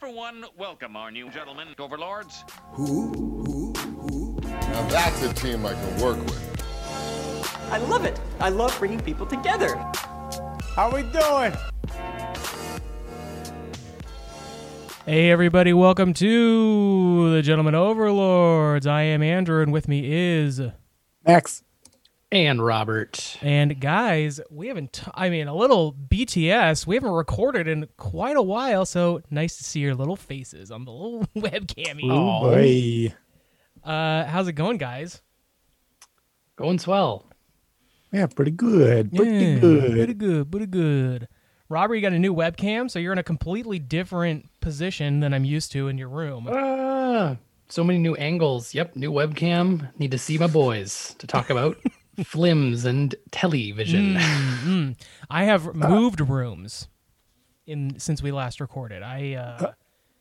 for one, welcome our new gentlemen, overlords. Who? Who? Who? Now that's a team I can work with. I love it. I love bringing people together. How are we doing? Hey everybody, welcome to the Gentlemen Overlords. I am Andrew, and with me is Max. And Robert. and guys, we haven't. T- I mean, a little BTS. We haven't recorded in quite a while, so nice to see your little faces on the little webcam. Oh. boy. Uh, how's it going, guys? Going swell. Yeah, pretty good. Pretty Yeah, good. pretty good, pretty good. Robert, you got a new webcam, so you're in a completely different position than I'm used to in your room. Ah, so many new angles. Yep, new webcam. Need to see my boys to talk about flims and television. Mm, I have moved rooms in since we last recorded. I uh,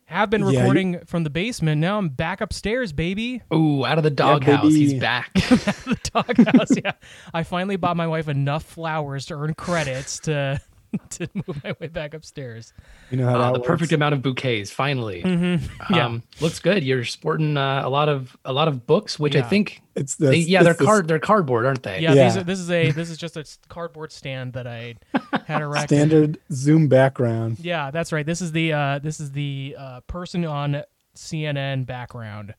have been yeah, you- recording from the basement. Now I'm back upstairs, baby. Ooh, out of the doghouse. He's baby. back. the doghouse. yeah, I finally bought my wife enough flowers to earn credits to to move my way back upstairs. You know how Uh, that the works. perfect amount of bouquets. Finally, Mm-hmm. Yeah. um, looks good. You're sporting uh, a lot of a lot of books, which I think It's the they, yeah, it's they're the- card they're cardboard, aren't they? Yeah, Yeah. These are, this is a this is just a cardboard stand that I had erected. standard Zoom background. Yeah, that's right. This is the uh, this is the uh, person on CNN background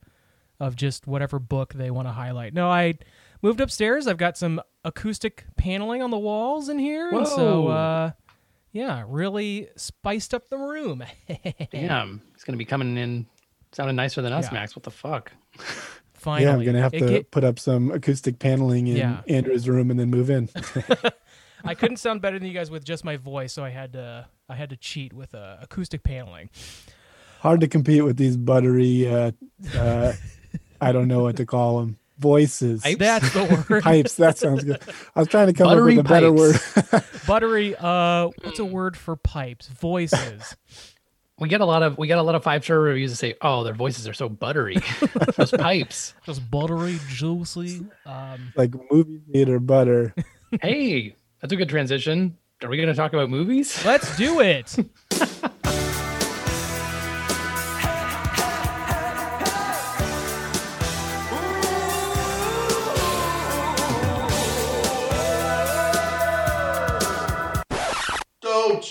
of just whatever book they want to highlight. No, I moved upstairs. I've got some acoustic paneling on the walls in here, and so uh, yeah, really spiced up the room. Damn, he's gonna be coming in sounding nicer than us, Yeah. Max. What the fuck? Finally, Yeah, I'm gonna have It to ga- put up some acoustic paneling in Yeah. Andrew's room and then move in. I couldn't sound better than you guys with just my voice, so I had to I had to cheat with uh, acoustic paneling. Hard to compete with these buttery. Uh, uh, I don't know what to call them. Voices, Pipes? That's the word. pipes. That sounds good. I was trying to come Buttery up with a better word. Buttery. Uh, what's a word for pipes? Voices. We get a lot of we get a lot of five star reviews that say, "Oh, their voices are so buttery." Those pipes. just buttery, juicy. Um, like movie theater butter. Hey, that's a good transition. Are we going to talk about movies? let's do it.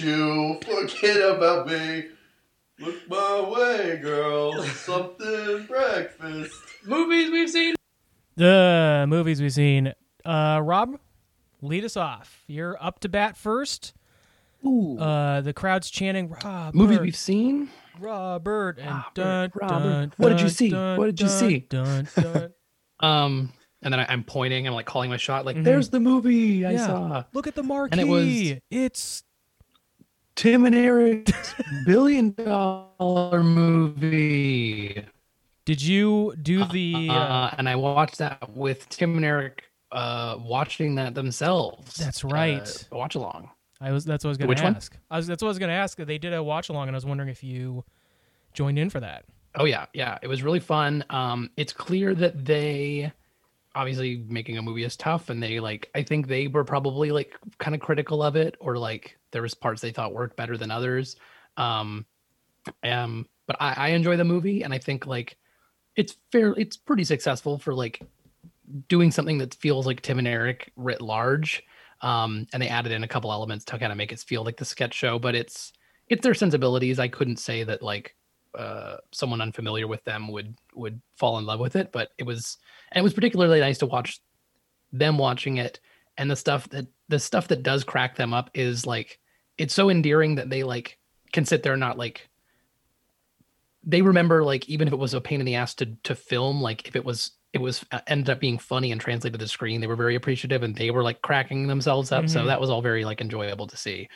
Don't you forget about me. Look my way, girl. Something breakfast. movies we've seen. The movies we've seen. Uh, Rob, lead us off. You're up to bat first. Ooh, Uh, the crowd's chanting Rob. movies we've seen. Robert and Robert, dun, Robert. dun, What did you see? dun, What did you dun, see? Dun, dun. Um, and then I, I'm pointing. I'm like calling my shot. Like, there's the movie I Mm-hmm. Yeah. saw. Look at the marquee. And it was- it's Tim and Eric's billion dollar movie. Did you do the? Uh, Uh, and I watched that with Tim and Eric uh watching that themselves. That's right. Uh, watch along. I was. That's what I was going to one? ask. I was. That's what I was going to ask. They did a watch along, and I was wondering if you joined in for that. Oh yeah, yeah. It was really fun. Um, it's clear that they obviously making a movie is tough, and they like I think they were probably like kind of critical of it, or like there was parts they thought worked better than others. Um, um, but I, I enjoy the movie, and I think like it's fair. It's pretty successful for like doing something that feels like Tim and Eric writ large. Um, and they added in a couple elements to kind of make it feel like the sketch show, but it's it's their sensibilities. I couldn't say that like uh, someone unfamiliar with them would would fall in love with it, but it was and it was particularly nice to watch them watching it. And the stuff that the stuff that does crack them up is like it's so endearing that they like can sit there and not like they remember like even if it was a pain in the ass to to film like if it was it was uh, ended up being funny and translated to the screen they were very appreciative and they were like cracking themselves up. So Mhm. that was all very like enjoyable to see.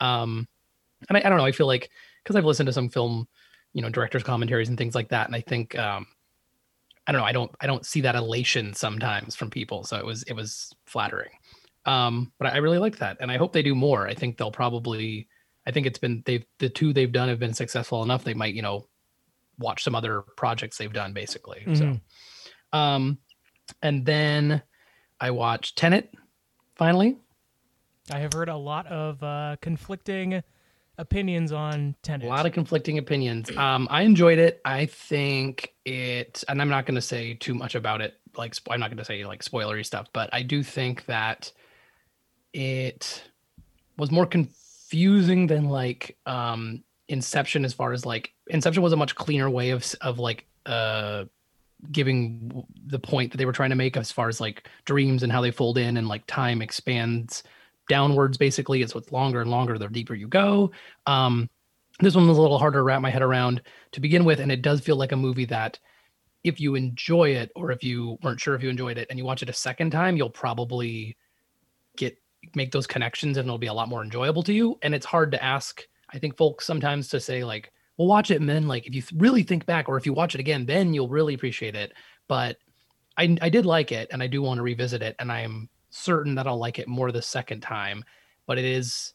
Um and i, I don't know i feel like because i've listened to some film you know directors commentaries and things like that. And i think um i don't know i don't i don't see that elation sometimes from people. So it was it was flattering. Um but i really like that. And i hope they do more. I think they'll probably i think it's been they've the two they've done have been successful enough. They might you know watch some other projects they've done basically. So Mhm. um and then i watched tenet finally. I have heard a lot of uh, conflicting opinions on Tenet. A lot of conflicting opinions. Um, I enjoyed it. I think it, and I'm not going to say too much about it. Like, I'm not going to say like spoilery stuff, but I do think that it was more confusing than like um Inception, as far as like Inception was a much cleaner way of of like uh giving the point that they were trying to make as far as like dreams and how they fold in and like time expands downwards basically it's what's longer and longer the deeper you go. Um this one was a little harder to wrap my head around to begin with and it does feel like a movie that if you enjoy it or if you weren't sure if you enjoyed it and you watch it a second time you'll probably get make those connections and it'll be a lot more enjoyable to you. And it's hard to ask i think folks sometimes to say like well watch it and then like if you really think back or if you watch it again then you'll really appreciate it. But i i did like it and i do want to revisit it and i'm certain that i'll like it more the second time but it is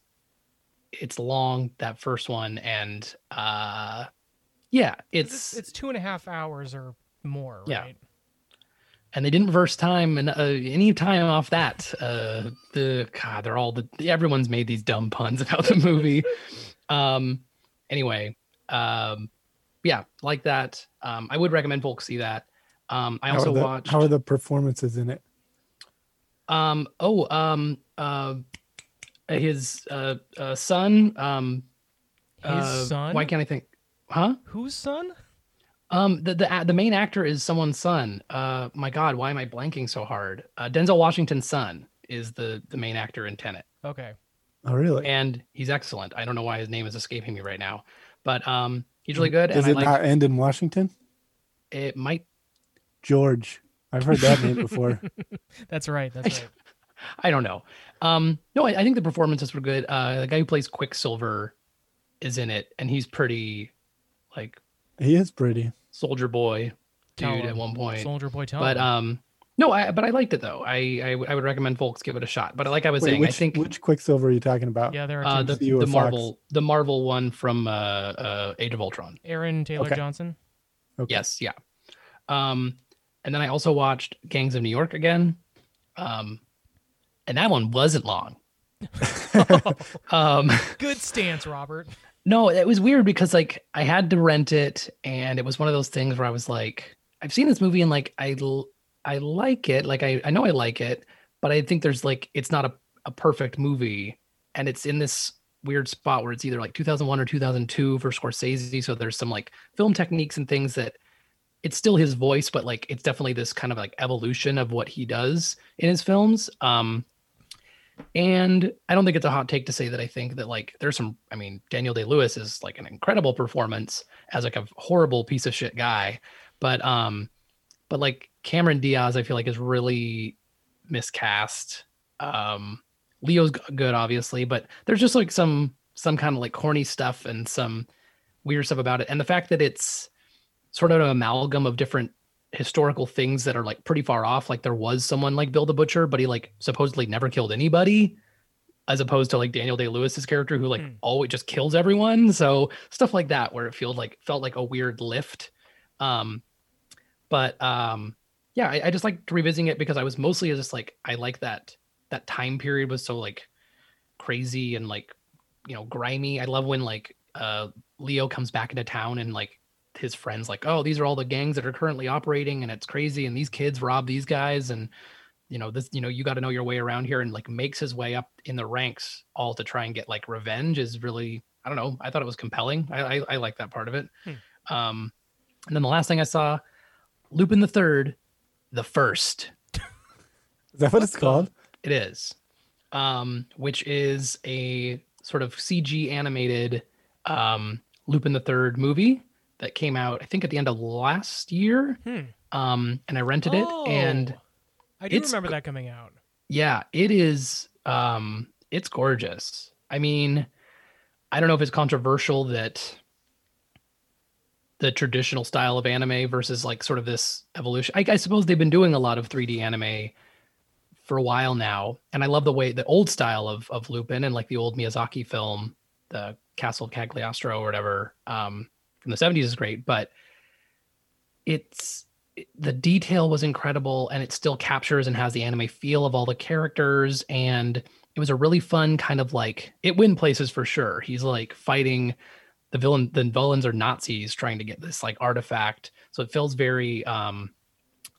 it's long that first one and uh yeah it's it's it's two and a half hours or more, Yeah. right? and they didn't reverse time and uh, any time off that uh the god they're all the everyone's made these dumb puns about the movie um anyway um yeah like that um i would recommend folks see that um i How also are the, watched How are the performances in it? Um oh um uh his uh, uh son um His uh, son? why can't i think huh Whose son? Um, the the the main actor is someone's son. Uh, my God, why am I blanking so hard? Uh, Denzel Washington's son is the the main actor in Tenet, Okay. Oh, really? and he's excellent. I don't know why his name is escaping me right now, but um, he's really good. Does and it I like not end in Washington? it. Might George. I've heard that name before. That's right. That's right. I don't know. Um, no, I, I think the performances were good. Uh, the guy who plays Quicksilver is in it, and he's pretty like He is pretty. soldier boy Tell dude at one point. Soldier Boy tell but um, no, I but I liked it though. I I would recommend folks give it a shot. But like I was Wait, saying, which, I think which Quicksilver are you talking about? yeah, there are uh, two. the, MCU the Fox? Marvel the Marvel one from uh, uh, Age of Ultron. Aaron Taylor Okay. Johnson. Okay. Yes, yeah. Um, and then I also watched Gangs of New York again. Um, and that one wasn't long. um, Good stance, Robert. no, it was weird because like I had to rent it, and it was one of those things where I was like, I've seen this movie and like I l- I like it, like I I know I like it, but I think there's like it's not a a perfect movie, and it's in this weird spot where it's either like 2001 or 2002 for Scorsese, so there's some like film techniques and things that it's still his voice, but like it's definitely this kind of like evolution of what he does in his films. Um, and I don't think it's a hot take to say that I think that like there's some. I mean, Daniel Day Lewis is like an incredible performance as like a horrible piece of shit guy, but um, but like Cameron Diaz, I feel like is really miscast. Um, Leo's good, obviously, but there's just like some some kind of like corny stuff and some weird stuff about it, and the fact that it's sort of an amalgam of different historical things that are like pretty far off. Like there was someone like Bill the Butcher, but he like supposedly never killed anybody, as opposed to like Daniel Day Lewis's character who like Hmm. always just kills everyone. So stuff like that where it feels like felt like a weird lift. Um, but um, yeah, I, I just liked revisiting it because I was mostly just like I like that that time period was so like crazy and like you know grimy. I love when like uh Leo comes back into town and like his friends like oh these are all the gangs that are currently operating and it's crazy and these kids rob these guys and you know this you know you got to know your way around here and like makes his way up in the ranks all to try and get like revenge is really i don't know i thought it was compelling. I i, I like that part of it. Hmm. um and then the last thing i saw lupin the third the first. Is that what it's called? it is, um, which is a sort of CG animated um, Lupin the Third movie that came out, I think, at the end of last year. Hmm. Um, and I rented it, and Oh, I do remember that coming out. yeah, it is. Um, it's gorgeous. I mean, I don't know if it's controversial that the traditional style of anime versus like sort of this evolution. I, I suppose they've been doing a lot of 3D anime for a while now, and I love the way the old style of of Lupin and like the old Miyazaki film, the Castle of Cagliostro or whatever um, the 70s is great, but it's the detail was incredible and it still captures and has the anime feel of all the characters and it was a really fun kind of like it win places for sure. He's like fighting the villain. The villains are Nazis trying to get this like artifact, so it feels very um,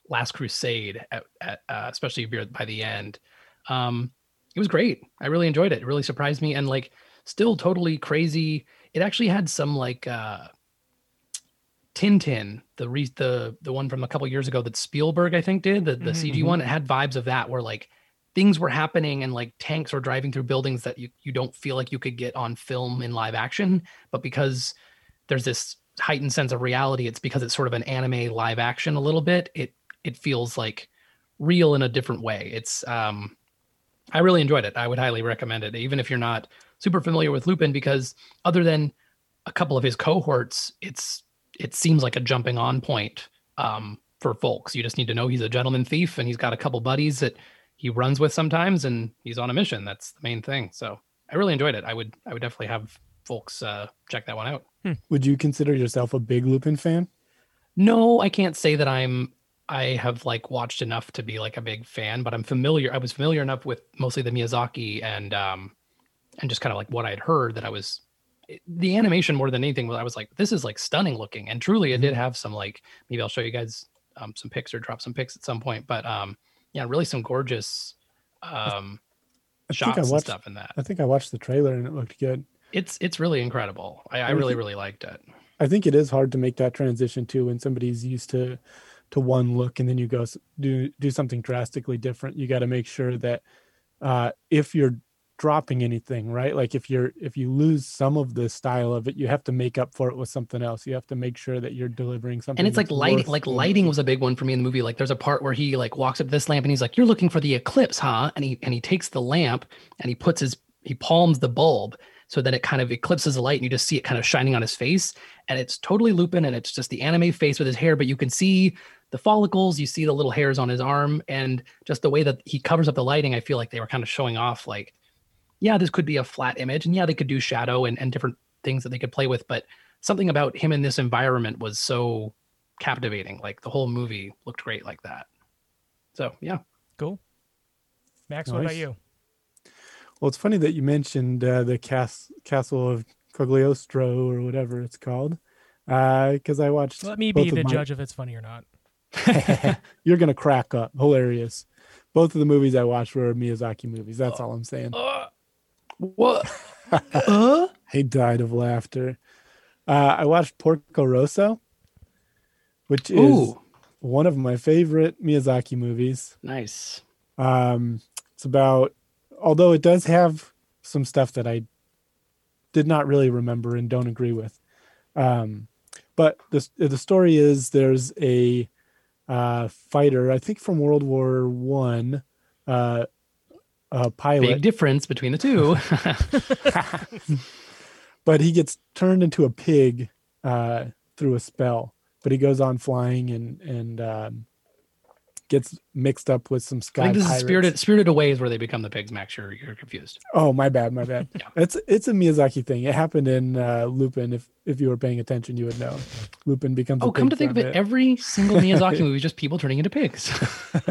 Last Crusade, at, at, uh, especially by the end. Um, it was great. I really enjoyed it. It really surprised me and like still totally crazy. It actually had some like uh Tintin, the re- the the one from a couple years ago that Spielberg I think did, the the Mhm. CG one. It had vibes of that where like things were happening and like tanks were driving through buildings that you you don't feel like you could get on film in live action, but because there's this heightened sense of reality, it's because it's sort of an anime live action a little bit. It it feels like real in a different way. It's um I really enjoyed it. I would highly recommend it, even if you're not super familiar with Lupin, because other than a couple of his cohorts, it's it seems like a jumping on point um, for folks. You just need to know he's a gentleman thief and he's got a couple buddies that he runs with sometimes, and he's on a mission. That's the main thing. So I really enjoyed it. I would I would definitely have folks uh, check that one out. Would you consider yourself a big Lupin fan? No, I can't say that I'm I have like watched enough to be like a big fan, but I'm familiar. I was familiar enough with mostly the Miyazaki and um and just kind of like what I'd heard that I was the animation more than anything was I was like, this is like stunning looking. And truly it did have some like maybe I'll show you guys um some pics or drop some pics at some point. But um yeah, really some gorgeous um I shots I and stuff in that. I think I watched the trailer and it looked good. It's it's really incredible. I, I I really, really liked it. I think it is hard to make that transition too when somebody's used to to one look and then you go do do something drastically different. You got to make sure that uh, if you're dropping anything, right? Like if you're if you lose some of the style of it, you have to make up for it with something else. You have to make sure that you're delivering something. and it's like lighting like lighting was a big one for me in the movie like there's a part where he like walks up this lamp and he's like you're looking for the eclipse huh and he and he takes the lamp and he puts his he palms the bulb so that it kind of eclipses the light and you just see it kind of shining on his face and it's totally Lupin and it's just the anime face with his hair but you can see the follicles you see the little hairs on his arm and just the way that he covers up the lighting i feel like they were kind of showing off like yeah this could be a flat image and yeah they could do shadow and, and different things that they could play with but something about him in this environment was so captivating. Like the whole movie looked great like that. So yeah, Cool. Max, what about you? Well, it's funny that you mentioned uh, the cas- castle of Cagliostro or whatever it's called, because I watched. Let me both be of the my- judge if it's funny or not. You're gonna crack up. Hilarious. Both of the movies I watched were Miyazaki movies. That's all I'm saying. What? uh? I died of laughter. Uh, I watched Porco Rosso, which is Ooh, one of my favorite Miyazaki movies. nice. Um, it's about, although it does have some stuff that I did not really remember and don't agree with. Um, but the the story is there's a uh, fighter, I think from World War One, uh, a pilot, Big difference between the two. but he gets turned into a pig uh, through a spell. But he goes on flying and and um, gets mixed up with some sky I think this pirates. is Spirited Spirited Away is where they become the pigs. Max, you're you're confused. Oh, my bad, my bad. Yeah. It's it's a Miyazaki thing. It happened in uh, Lupin. If if you were paying attention, you would know. Lupin becomes. a Oh, come to think of from it, every single Miyazaki movie is just people turning into pigs.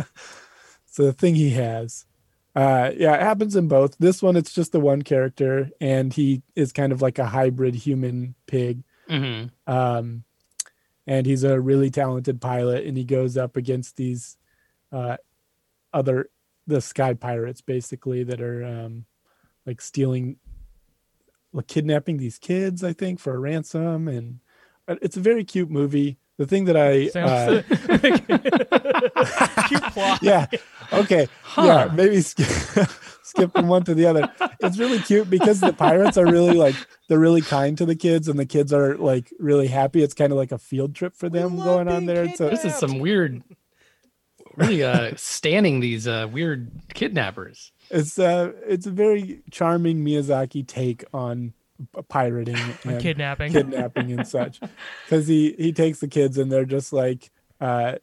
It's the thing he has. Uh, yeah, it happens in both. This one, it's just the one character, and he is kind of like a hybrid human pig. hmm um, and he's a really talented pilot and he goes up against these uh, other the sky pirates basically that are um, like stealing like kidnapping these kids i think for a ransom and it's a very cute movie the thing that i uh, cute plot. yeah okay. Yeah maybe skip, skip from one to the other. It's really cute because the pirates are really like they're really kind to the kids and the kids are like really happy. It's kind of like a field trip for them going on there. So This is some weird, really uh standing these uh weird kidnappers. it's uh it's a very charming miyazaki take on p- pirating On and kidnapping. kidnapping and such because he he takes the kids and they're just like uh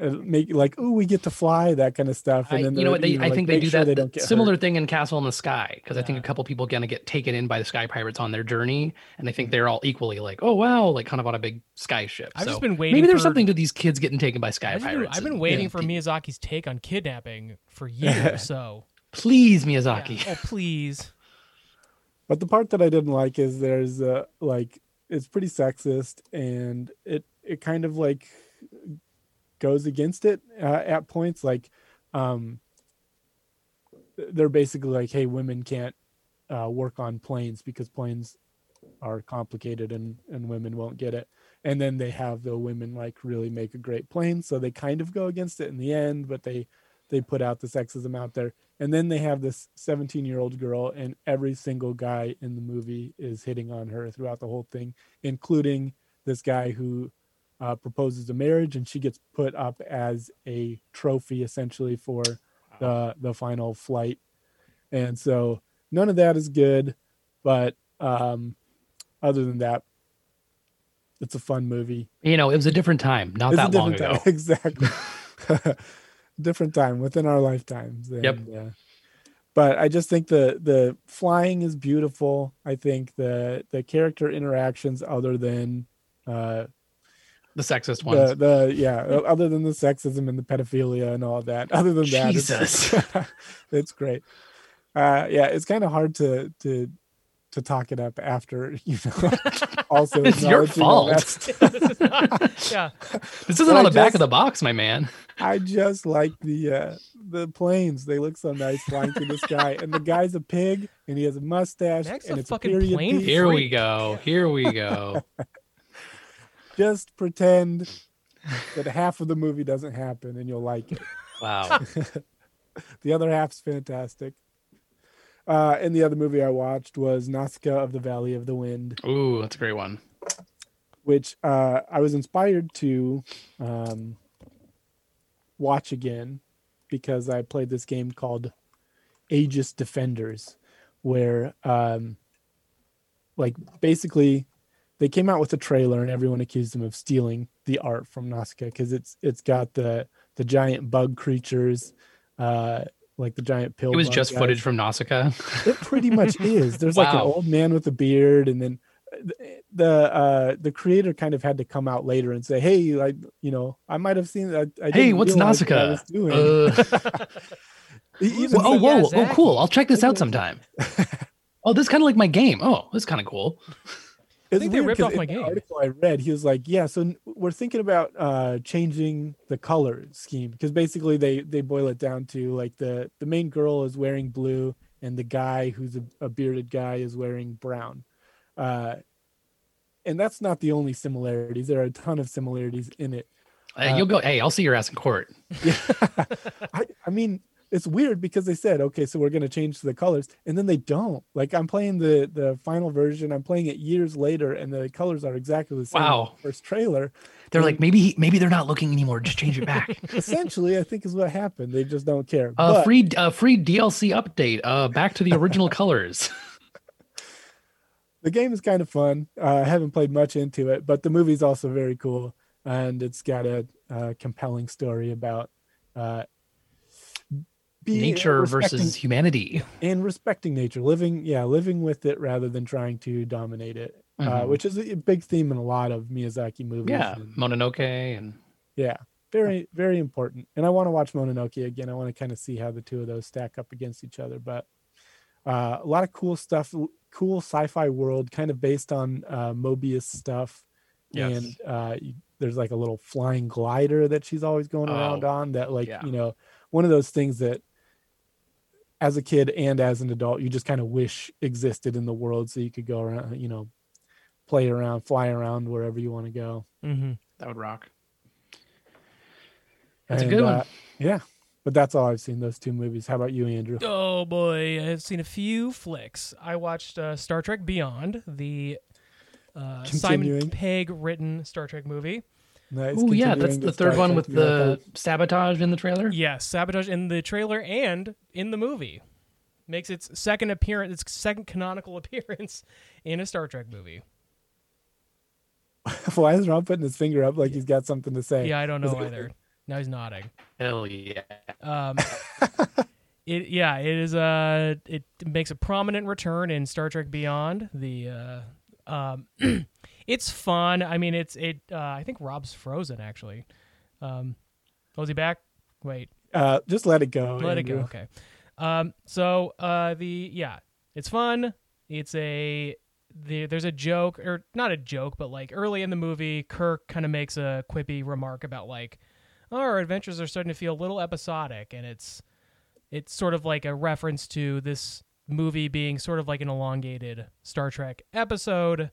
uh, make like oh we get to fly that kind of stuff and I, then you know what? They, they're, I like, think they do sure that. they don't get similar hurt. thing in Castle in the Sky because I think a couple people gonna get taken in by the sky pirates on their journey, and I think they're all equally like, oh wow, like kind of on a big sky ship. I've so just been waiting maybe there's for- something to these kids getting taken by sky I've been, pirates. I've been waiting you know, for pe- Miyazaki's take on kidnapping for years. so Please, Miyazaki. Oh, please. But the part that I didn't like is there's uh, like it's pretty sexist and it it kind of like goes against it uh, at points. Like um they're basically like hey women can't uh, work on planes because planes are complicated and and women won't get it. And then they have the women like really make a great plane. So they kind of go against it in the end but they they put out the sexism out there. And then they have this 17 year old girl and every single guy in the movie is hitting on her throughout the whole thing including this guy who uh, proposes a marriage and she gets put up as a trophy essentially for the the final flight. And so none of that is good but um other than that it's a fun movie. You know, it was a different time, not it's that a long different ago. exactly different time within our lifetimes and, Yep. uh, but i just think the the flying is beautiful i think the the character interactions other than uh The sexist ones. the, the yeah other than the sexism and the pedophilia and all that other than that it's, Jesus. it's great uh yeah it's kind of hard to to to talk it up after you know also It's your acknowledging all that fault. this is not, yeah. this isn't But on I the back of the box, my man. I just like the uh the planes. They look so nice flying through the sky. And the guy's a pig and he has a mustache Max and a it's a fucking period plane piece. Here we go. Here we go. Just pretend that half of the movie doesn't happen and you'll like it. Wow. The other half's fantastic. Uh and the other movie I watched was Nausicaa of the Valley of the Wind. Ooh, that's a great one. which uh, I was inspired to um, watch again because I played this game called Aegis Defenders, where um, like basically they came out with a trailer and everyone accused them of stealing the art from Nausicaa because it's it's got the the giant bug creatures, uh, like the giant pill. It was just footage from Nausicaa. It pretty much is. There's like an old man with a beard, and then the- the uh the creator kind of had to come out later and say, "Hey, I you know I might have seen that. I Hey, what's what I Nausicaa? doing." Uh, well, oh, whoa. Yeah, Oh, cool. I'll check this out sometime. Oh, this is kind of like my game. Oh, this is kind of cool. It's think they weird ripped 'cause off in my the game. Article I read, he was like, "Yeah, so we're thinking about uh, changing the color scheme because basically they they boil it down to like the the main girl is wearing blue and the guy who's a, a bearded guy is wearing brown, uh, and that's not the only similarities. There are a ton of similarities in it. Uh, you'll go. Hey, I'll see your ass in court. Yeah, I, I mean, it's weird because they said, okay, so we're going to change the colors, and then they don't. Like I'm playing the the final version, I'm playing it years later, and the colors are exactly the same. as Wow. the First trailer. They're And like, maybe maybe they're not looking anymore. Just change it back. essentially, I think is what happened. They just don't care. Uh, But free, uh, free DLC update. Uh, back to the original colors. the game is kind of fun. Uh, I haven't played much into it, but the movie's also very cool, and it's got a, uh compelling story about uh, being- Nature versus humanity. and respecting nature living yeah living with it rather than trying to dominate it uh, Mhm. which is a big theme in a lot of miyazaki movies Yeah, and- Mononoke and yeah very very important and i want to watch mononoke again i want to kind of see how the two of those stack up against each other but uh, a lot of cool stuff cool sci-fi world kind of based on uh, Moebius stuff Yes. and uh, you- there's like a little flying glider that she's always going around Oh, on that like yeah. you know one of those things that as a kid and as an adult you just kind of wish existed in the world so you could go around you know play around fly around wherever you want to go Mm-hmm. that would rock. That's a good one. uh, yeah but that's all i've seen those two movies how about you andrew Oh boy, I've seen a few flicks. I watched uh, Star Trek Beyond, the uh, Simon Pegg written Star Trek movie. Nice Oh yeah, that's the third one with marathon. the sabotage in the trailer. Yes, sabotage in the trailer and in the movie makes its second appearance, its second canonical appearance in a Star Trek movie. why is ron putting his finger up like he's got something to say Yeah, I don't know it- either. Now he's nodding. Hell yeah. Um, it yeah, it is uh it makes a prominent return in Star Trek Beyond. The uh, um, it's fun. I mean, it's it. Uh, I think Rob's frozen actually. Um, oh, is he back? Wait, uh, just let it go let it go. Okay. Um, so uh, the yeah, it's fun. It's a the, there's a joke or not a joke, but like early in the movie, Kirk kind of makes a quippy remark about like, oh, our adventures are starting to feel a little episodic, and it's it's sort of like a reference to this movie being sort of like an elongated Star Trek episode.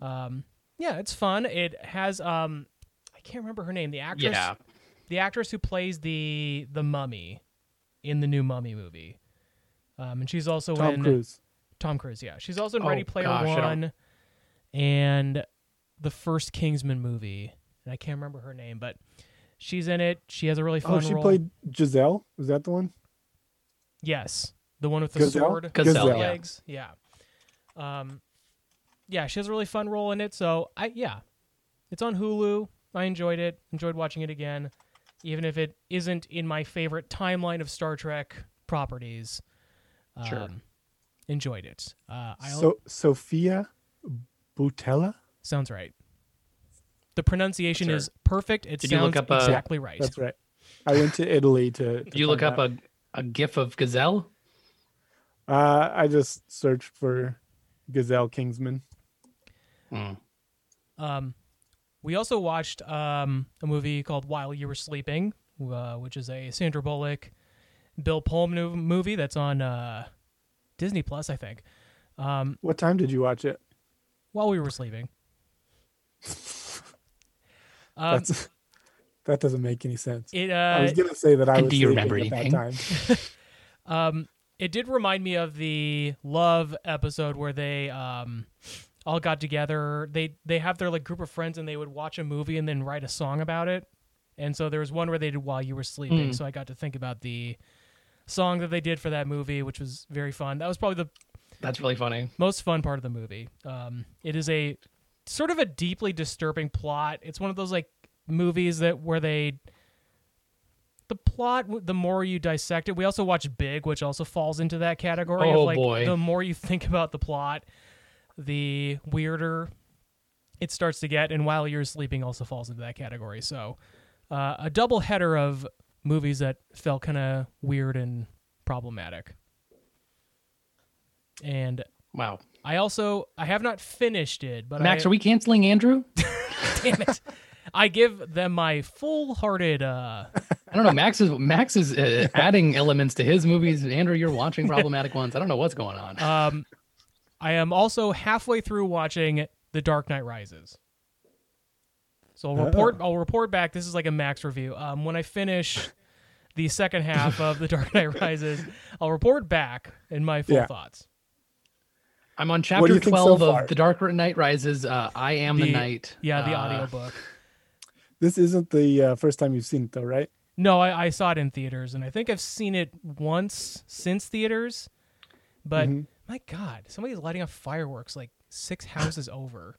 Um, yeah, it's fun. It has um, I can't remember her name. The actress, Yeah. the actress who plays the the mummy in the new Mummy movie. Um, and she's also Tom in Cruise. Tom Cruise. Yeah, she's also in Oh, Ready Player gosh, One and the first Kingsman movie. And I can't remember her name, but she's in it. She has a really fun Oh, she role. played Giselle. Was that the one? Yes, the one with the Gazelle? sword, Gazelle, Gazelle. yeah. legs. Yeah. Um, yeah, she has a really fun role in it. So I yeah, it's on Hulu. I enjoyed it. Enjoyed watching it again, even if it isn't in my favorite timeline of Star Trek properties. Um, Sure. Enjoyed it. Uh, So Sofia Boutella. sounds right. The pronunciation is perfect. It Did you sounds look up, exactly right. That's right. I went to Italy to. to You look up out. a, a gif of gazelle. Uh, I just searched for Gazelle Kingsman. Hmm. Um, we also watched um, a movie called While You Were Sleeping, uh, which is a Sandra Bullock, Bill Pullman movie that's on uh, Disney Plus, I think. Um, What time did you watch it? while we were sleeping. Um, That's that doesn't make any sense. it I uh, was gonna say that I was do you sleeping remember at anything? that time. um, it did remind me of the Love episode where they um, all got together. They they have their like group of friends and they would watch a movie and then write a song about it. And so there was one where they did while you were sleeping. Mm. So I got to think about the song that they did for that movie, which was very fun. That was probably the That's really funny. most fun part of the movie. Um, it is a sort of a deeply disturbing plot. It's one of those like movies that where they the plot the more you dissect it. We also watched Big, which also falls into that category Oh, of like boy. the more you think about the plot, the weirder it starts to get. And while you're sleeping, also falls into that category. So uh, a double header of movies that felt kind of weird and problematic. And Wow. I also I have not finished it, but Max, I, are we canceling Andrew? damn it. I give them my full-hearted uh I don't know. Max is Max is uh, adding elements to his movies. Andrew, you're watching problematic ones. I don't know what's going on. um I am also halfway through watching The Dark Knight Rises. So I'll report I'll report back. This is like a Max review. Um when I finish the second half of The Dark Knight Rises, I'll report back in my full Yeah. thoughts. I'm on chapter you think so 12 of The Dark Knight Rises. Uh, I am the, The- night. Yeah, the Uh, audiobook. This isn't the uh, first time you've seen it, though, right? No, I, I saw it in theaters, and I think I've seen it once since theaters. But Mm-hmm. My God, somebody's lighting up fireworks like six houses over.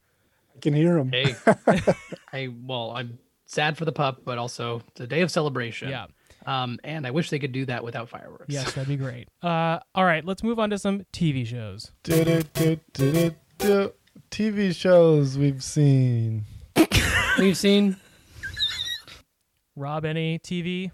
I can hear them. Hey, I well, I'm sad for the pup, but also it's a day of celebration. Yeah. Um, and I wish they could do that without fireworks. Yes, that'd be great. Uh, all right, let's move on to some TV shows. TV shows we've seen. We've seen Rob, any TV?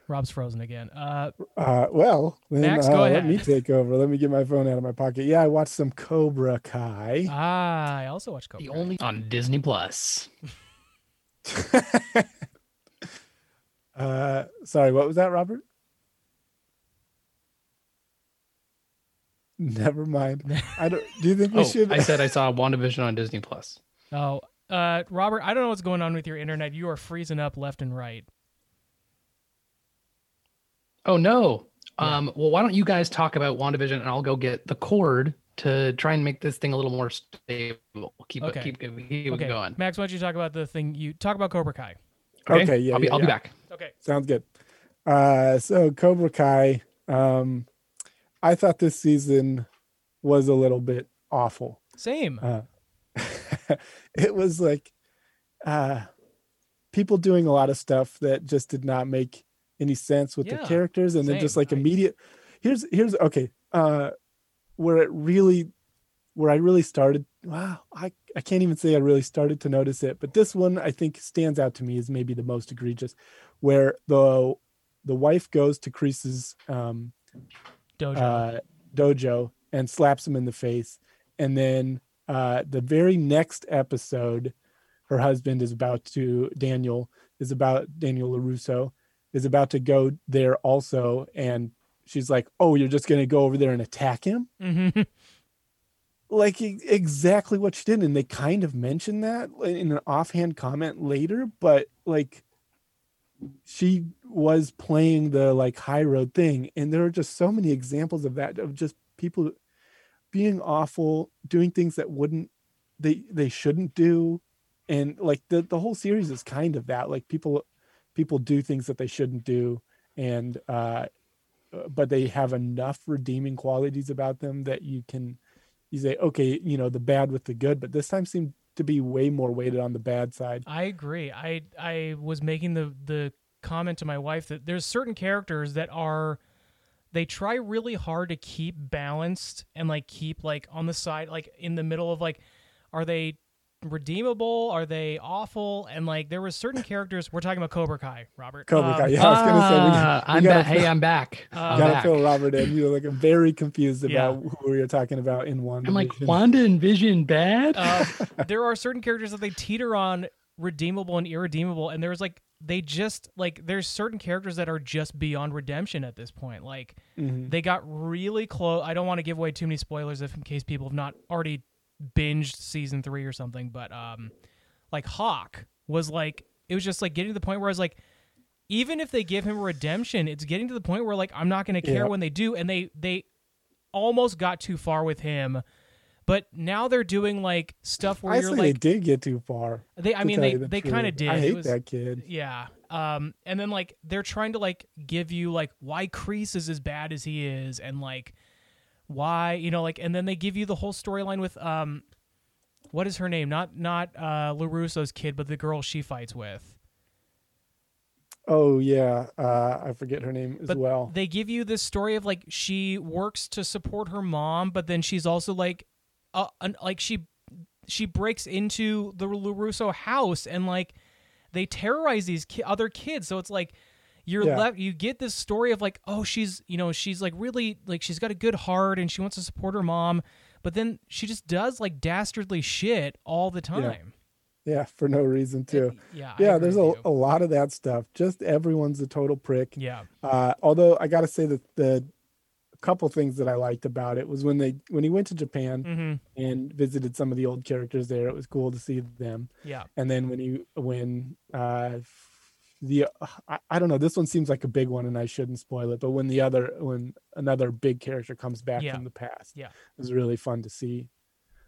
Rob's frozen again. Uh, Uh, well, then Max, uh, go let me take over. Let me get my phone out of my pocket. Yeah, I watched some Cobra Kai. ah, I also watched Cobra. the only on Disney Plus. Uh, sorry, what was that, Robert? Never mind. I don't. Do you think we Oh, should? I said I saw WandaVision on Disney Plus. Oh, uh, Robert, I don't know what's going on with your internet. You are freezing up left and right. Oh no. Um, well, why don't you guys talk about WandaVision and I'll go get the cord to try and make this thing a little more stable. Keep Okay. it, keep, keep Okay, going. Max, why don't you talk about the thing you talk about Cobra Kai? Okay, yeah, I'll be, yeah, I'll be yeah. back. Okay. Sounds good. Uh, so Cobra Kai. Um, I thought this season was a little bit awful. Same. Uh, it was like uh, people doing a lot of stuff that just did not make any sense with Yeah, the characters, and then just same. like immediate. Here's here's okay. Uh, where it really, where I really started. Wow, I I can't even say I really started to notice it, but this one I think stands out to me as maybe the most egregious, where the the wife goes to Kreese's um, Dojo. uh, dojo and slaps him in the face. And then uh, the very next episode, her husband is about to, Daniel is about, Daniel LaRusso is about to go there also. And she's like, Oh, you're just going to go over there and attack him? Mhm. Like exactly what she did. And they kind of mentioned that in an offhand comment later, but like, she was playing the like high road thing and there are just so many examples of that of just people being awful doing things that wouldn't they they shouldn't do and like the the whole series is kind of that like people people do things that they shouldn't do and uh but they have enough redeeming qualities about them that you can you say okay you know the bad with the good but this time seemed to be way more weighted on the bad side I agree. I I was making the the comment to my wife that there's certain characters that are they try really hard to keep balanced and like keep like on the side like in the middle of like are they redeemable are they awful and like there was certain characters we're talking about cobra kai robert Cobra Um, Kai. Yeah, I was gonna say we, Ah, we I'm gotta back. Hey, I'm back. Uh, I'm gotta back. fill Robert in. You're like very confused Yeah. about who you're talking about in one. I'm like division. Wanda and Vision bad. uh, there are certain characters that they teeter on redeemable and irredeemable and there's like they just like there's certain characters that are just beyond redemption at this point like Mhm. they got really close i don't want to give away too many spoilers if in case people have not already binged season three or something but um like hawk was like it was just like getting to the point where i was like even if they give him redemption it's getting to the point where like i'm not to care Yeah. when they do and they they almost got too far with him but now they're doing like stuff where I you're say they did get too far. they, I mean, they the they kind of did. I hate was- that kid. Yeah. Um, and then like they're trying to like give you like why Kreese is as bad as he is, and like why you know like, and then they give you the whole storyline with um, what is her name? Not not uh LaRusso's kid, but the girl she fights with. Oh yeah, uh, I forget her name as But well. they give you this story of like she works to support her mom, but then she's also like, uh, an, like she she breaks into the Larusso house and like they terrorize these ki- other kids. So it's like you're Yeah. left you get this story of like oh she's you know she's like really like she's got a good heart and she wants to support her mom, but then she just does like dastardly shit all the time. yeah, for no reason too. Yeah, Yeah, there's a, a lot of that stuff. Just everyone's a total prick. yeah. Uh, although I got to say that the couple things that I liked about it was when they when he went to Japan Mm-hmm. and visited some of the old characters there. It was cool to see them. Yeah. and then when you when uh the I, I don't know this one seems like a big one and i shouldn't spoil it but when the other when another big character comes back Yeah. from the past Yeah. it was really fun to see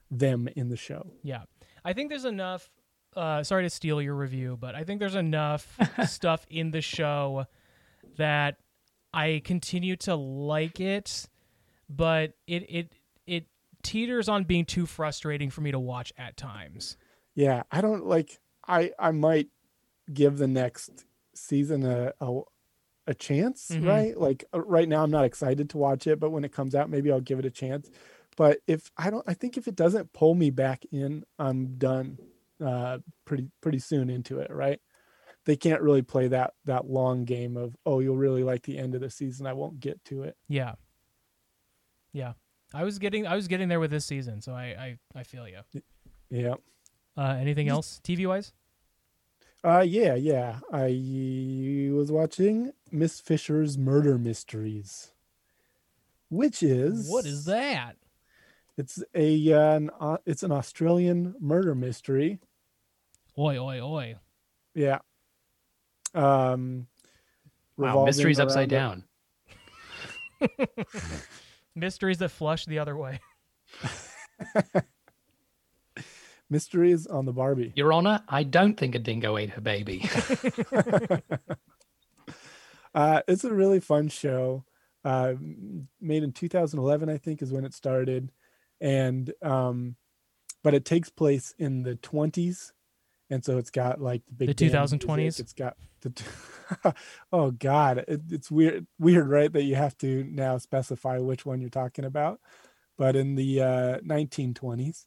them in the show Yeah. I think there's enough uh sorry to steal your review, but I think there's enough stuff in the show that I continue to like it, but it it it teeters on being too frustrating for me to watch at times. yeah i don't like i i might give the next season a a, a chance Mhm. right like uh, right now i'm not excited to watch it but when it comes out maybe i'll give it a chance but if i don't i think if it doesn't pull me back in i'm done uh pretty pretty soon into it right they can't really play that that long game of oh you'll really like the end of the season i won't get to it Yeah. Yeah. I was getting I was getting there with this season, so I I, I feel you. yeah Uh anything else TV wise? Uh yeah yeah i was watching miss fisher's murder mysteries which is What is that? It's a uh, an, uh, it's an Australian murder mystery. Oi oi oi. Yeah. Um. Wow, mysteries upside around down. Mysteries that flush the other way. a- Mysteries on the Barbie. Your Honor, I don't think a dingo ate her baby. Uh, it's a really fun show. Uh, made in 2011, I think, is when it started, and um, but it takes place in the 20s, and so it's got like the big The 2020s? music, It's got the. T- oh God, it, it's weird. Weird, right? That you have to now specify which one you're talking about. But in the uh, 1920s,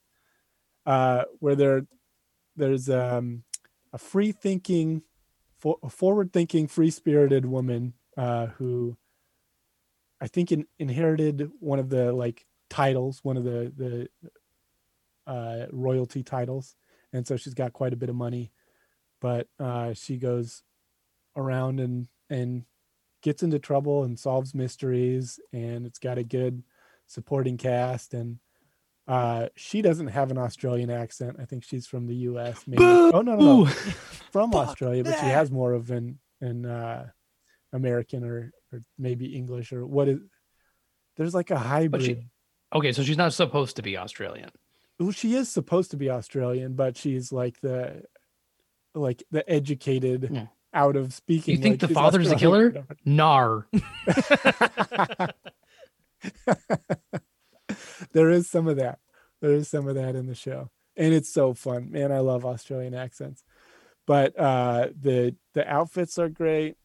uh, where there, there's um, a free thinking, for, forward thinking, free spirited woman uh, who I think in, inherited one of the like titles, one of the the uh, royalty titles, and so she's got quite a bit of money. But uh, she goes around and and gets into trouble and solves mysteries, and it's got a good supporting cast. And uh, she doesn't have an Australian accent. I think she's from the U.S. Maybe. Oh no, no, no, from Australia, but she has more of an an uh, American or or maybe English or what is. There's like a hybrid. she- Okay, so she's not supposed to be Australian. well, she is supposed to be Australian, but she's like the like the educated Yeah. out of speaking. You think like the father's the Australian. killer? Nar. there is some of that. There is some of that in the show. And it's so fun. Man, I love Australian accents. But uh the the outfits are great.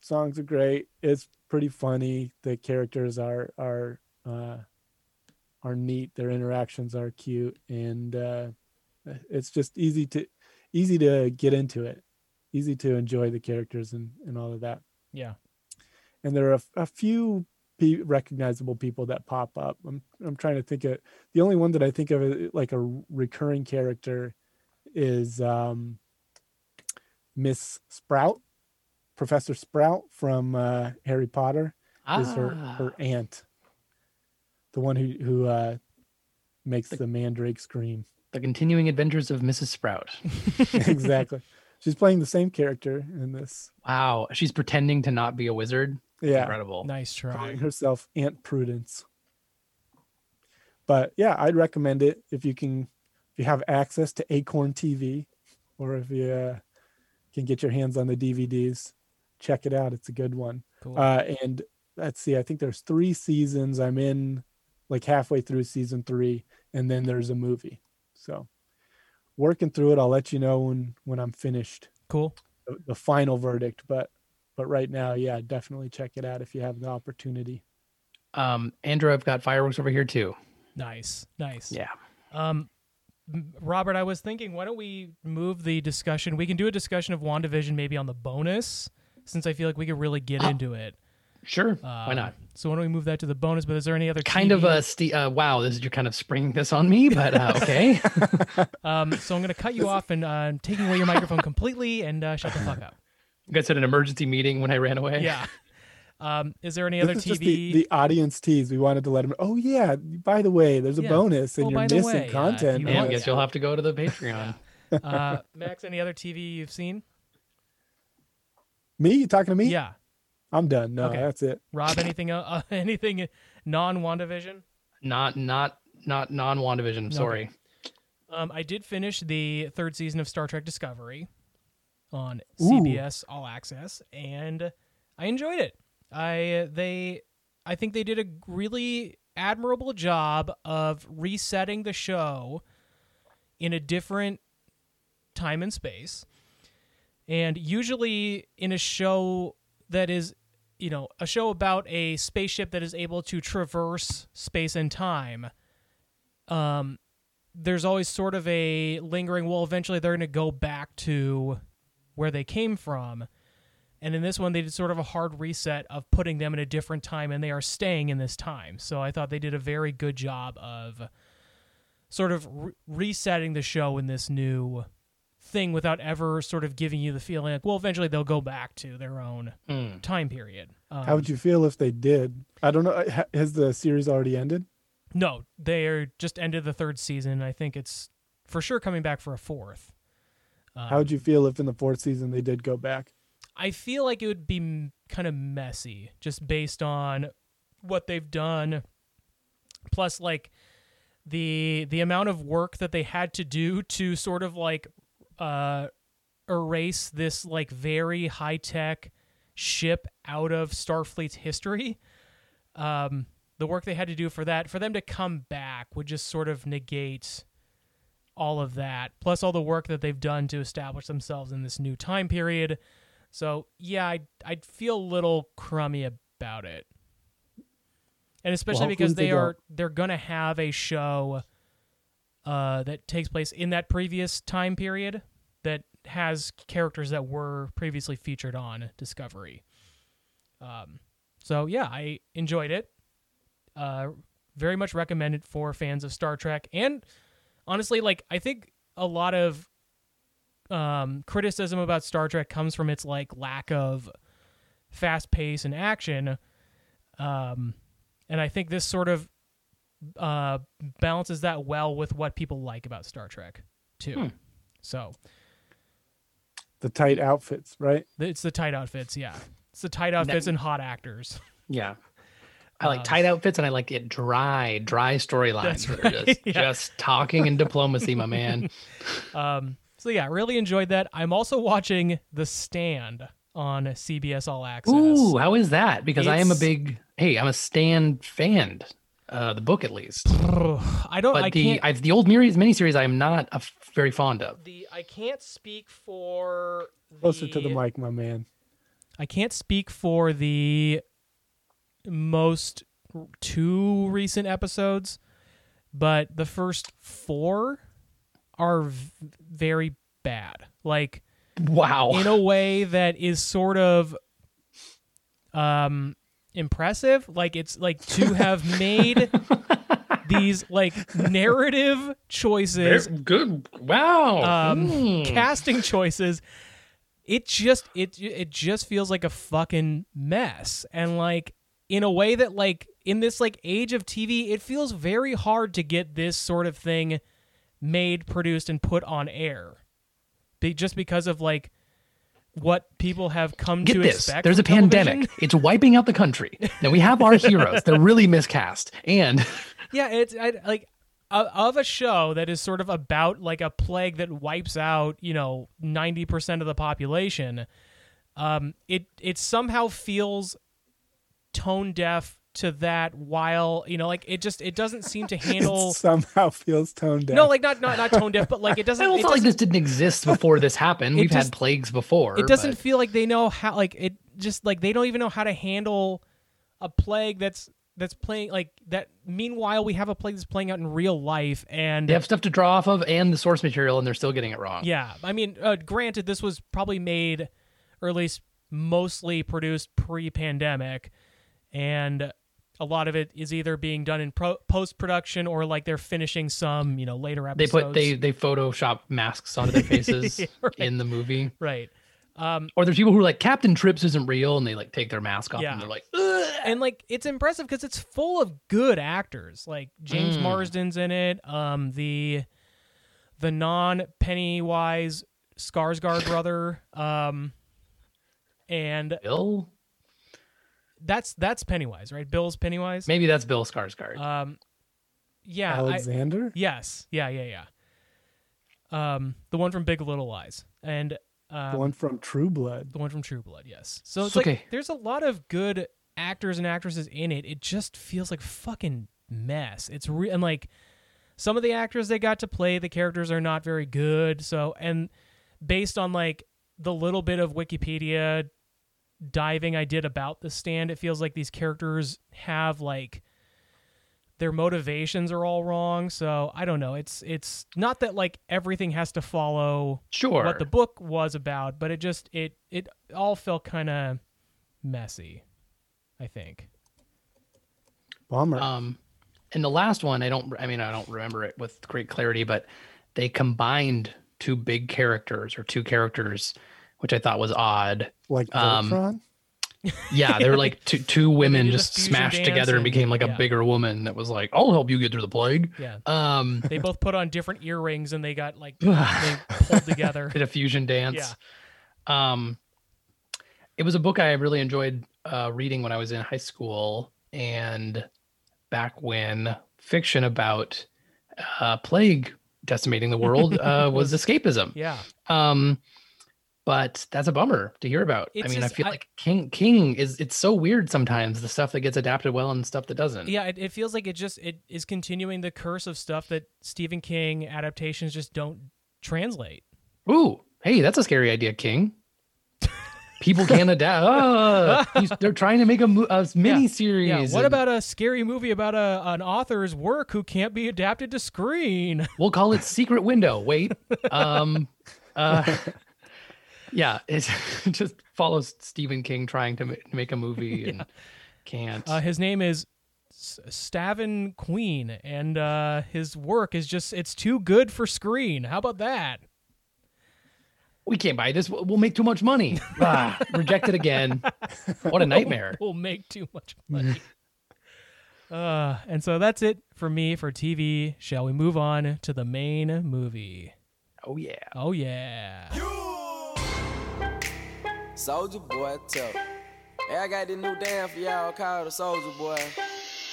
Songs are great. It's pretty funny. The characters are are uh are neat. Their interactions are cute and uh it's just easy to easy to get into it. Easy to enjoy the characters and and all of that Yeah. and there are a, a few pe- recognizable people that pop up. I'm I'm trying to think of the only one that I think of like a recurring character is um, Miss Sprout, Professor Sprout from uh, Harry Potter is her Ah. her aunt, the one who who uh, makes the mandrake scream. The continuing adventures of Mrs. Sprout. exactly. She's playing the same character in this. Wow, she's pretending to not be a wizard. Yeah. Incredible. Nice try. calling herself Aunt Prudence. But yeah, I'd recommend it if you can, if you have access to Acorn TV, or if you uh, can get your hands on the DVDs, check it out. It's a good one. Cool. Uh, and let's see, I think there's three seasons. I'm in like halfway through season three, and then there's a movie. So working through it, I'll let you know when when I'm finished cool. the, the final verdict. But but right now, yeah, definitely check it out if you have the opportunity. Um, Andrew, I've got fireworks over here too. Nice. Nice. Yeah. Um, Robert, I was thinking, why don't we move the discussion? We can do a discussion of WandaVision maybe on the bonus, since I feel like we could really get into it. Sure. Uh, Why not? So why don't we move that to the bonus? But is there any other Kind of a ste- uh, wow. This is you're kind of springing this on me, but uh, okay. Um, so I'm going to cut you off and uh, I'm taking away your microphone completely and uh, shut the fuck up. You guys had an emergency meeting when I ran away. Yeah. Um, is there any other this TV? just the, the audience tease. We wanted to let them. Oh yeah, by the way, there's a Yeah. bonus, and Oh, you're by the missing way, if content. you Man, I guess you'll have to go to the Patreon. uh, Max, any other TV you've seen? Me? You talking to me? Yeah. I'm done. No, Okay. that's it. Rob, anything uh, uh, anything non WandaVision? not not not non WandaVision. I'm sorry. Um, I did finish the third season of Star Trek Discovery on Ooh. CBS All Access, and I enjoyed it. I they I think they did a really admirable job of resetting the show in a different time and space. And usually in a show that is, you know, a show about a spaceship that is able to traverse space and time, um, there's always sort of a lingering, well, eventually they're going to go back to where they came from. And in this one, they did sort of a hard reset of putting them in a different time, and they are staying in this time. So I thought they did a very good job of sort of re- resetting the show in this new thing without ever sort of giving you the feeling like, well, eventually they'll go back to their own Hmm. time period. Um, How would you feel if they did? I don't know. Has the series already ended? No, they're just ended the third season. I think it's for sure coming back for a fourth. Um, How would you feel if in the fourth season they did go back? I feel like it would be m- kind of messy just based on what they've done plus like the the amount of work that they had to do to sort of like uh erase this like very high-tech ship out of Starfleet's history. Um the work they had to do for that for them to come back would just sort of negate all of that plus all the work that they've done to establish themselves in this new time period so yeah, I'd, I'd feel a little crummy about it, and especially hopefully because they they are they're gonna have a show uh, that takes place in that previous time period that has characters that were previously featured on Discovery. Um, so yeah, I enjoyed it. Uh, very much recommended for fans of Star Trek, and honestly, like I think a lot of um, criticism about Star Trek comes from its like lack of fast pace and action. Um, and I think this sort of uh, balances that well with what people like about Star Trek too. Hmm. So The tight outfits, right? it's the tight outfits, yeah. It's the tight outfits and hot actors. Yeah. I like tight outfits and I like it dry, dry storylines. That's right, Just, yeah. just talking and diplomacy, my man. Um, so yeah, really enjoyed that. I'm also watching The Stand on CBS All Access. Ooh, how is that? Because I am a big, hey, I'm a Stand fan. Uh, the book at least, I don't. but I the can't. I, the old mini miniseries I am not a f- very fond of. the I can't speak for Closer to the mic, my man. I can't speak for the most two recent episodes, but the first four are v- very bad. Like Wow. in a way that is sort of um impressive like it's like to have made these like narrative choices good. Wow. um Mm. casting choices it just it it just feels like a fucking mess and like in a way that like in this like age of TV it feels very hard to get this sort of thing made produced and put on air Be, just because of like what people have come Get to this. expect There's a from pandemic. It's wiping out the country. Then we have our heroes. They're really miscast. And Yeah, it's I, like of a show that is sort of about like a plague that wipes out you know ninety percent of the population. Um, it it somehow feels tone deaf to that, while you know like it just it doesn't seem to handle. It somehow feels toned down. no, like not not not tone deaf, but like it doesn't. I it don't like this didn't exist before this happened. We've just- had plagues before. it doesn't but- feel like they know how like it just like they don't even know how to handle a plague that's that's playing like that meanwhile we have a plague that's playing out in real life and They have stuff to draw off of and the source material, and they're still getting it wrong. Yeah, I mean, uh, granted, this was probably made, or at least mostly produced pre-pandemic, and a lot of it is either being done in pro- post-production or like they're finishing some, you know, later episodes. They put they they Photoshop masks onto their faces Yeah, right. in the movie. right, um, Or there's people who are like Captain Trips isn't real, and they like take their mask off Yeah. and they're like, Ugh. and like it's impressive because it's full of good actors. Like James Mm. Marsden's in it. Um, the the non Pennywise Skarsgård brother. Um, and Bill. That's that's Pennywise, right? Bill's Pennywise. Maybe that's Bill Skarsgård. Um, yeah, I, Alexander? yes, yeah, yeah, yeah. Um, the one from Big Little Lies, and um, the one from True Blood. the one from True Blood, yes. So it's Okay. like there's a lot of good actors and actresses in it. It just feels like fucking mess. It's real and like some of the actors they got to play the characters are not very good. So and based on like the little bit of Wikipedia diving I did about the stand, it feels like these characters have like their motivations are all wrong. So I don't know. It's it's not that like everything has to follow sure. what the book was about, but it just it it all felt kind of messy. I think. Bummer. Um, and the last one, I don't. I mean, I don't remember it with great clarity, but they combined two big characters or two characters, which I thought was odd. like um, Voltron? Yeah, they were like two two women just smashed together and and- became like a yeah. bigger woman that was like, "I'll help you get through the plague." Yeah. Um, They both put on different earrings and they got like they pulled together. did a fusion dance. Yeah. Um, it was a book I really enjoyed uh, reading when I was in high school and back when fiction about uh, plague decimating the world uh, was escapism. Yeah. Um, but that's a bummer to hear about. It's I mean, just- I feel I- like King King is it's so weird sometimes the stuff that gets adapted well and stuff that doesn't. Yeah, it, it feels like it just it is continuing the curse of stuff that Stephen King adaptations just don't translate. Ooh, hey, that's a scary idea, King. People can't adapt. Oh, they're trying to make a, a mini series. Yeah, what about a scary movie about a an author's work who can't be adapted to screen? We'll call it Secret Window. Wait. Um. Uh. Yeah, it just follows Stephen King trying to make a movie and can't. Uh, his name is S- Stavin Queen, and uh, his work is just it's too good for screen. How about that? we can't buy this. We'll we'll make too much money. ah, rejected again. What a nightmare. We'll make too much money. uh, and so that's it for me for TV. Shall we move on to the main movie? Oh yeah. Oh yeah. Soldier boy, tough. Hey, I got this new dance for y'all called the Soldier Boy.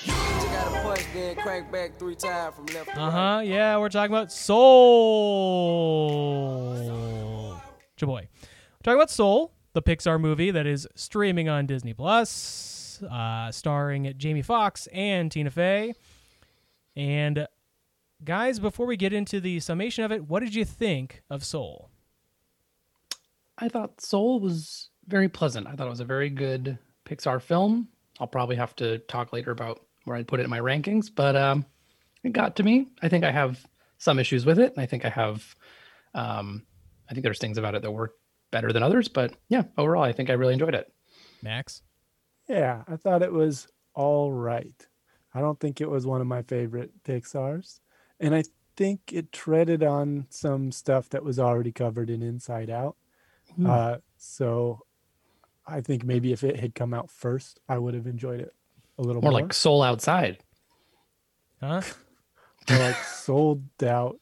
You just gotta punch, then crank back three times from left to Uh huh. Yeah, we're talking about Soul. Jaboy. We're talking about Soul, the Pixar movie that is streaming on Disney Plus, uh, starring Jamie Foxx and Tina Fey. And guys, before we get into the summation of it, what did you think of Soul? I thought Soul was very pleasant. I thought it was a very good Pixar film. I'll probably have to talk later about where I'd put it in my rankings, but um, it got to me. I think I have some issues with it. and I think I have, um, I think there's things about it that work better than others, but yeah, overall, I think I really enjoyed it. Max? Yeah, I thought it was all right. I don't think it was one of my favorite Pixar's. And I think it treaded on some stuff that was already covered in Inside Out. Hmm. Uh, so I think maybe if it had come out first, I would have enjoyed it a little More more. like Soul Outside. Huh? More like sold out.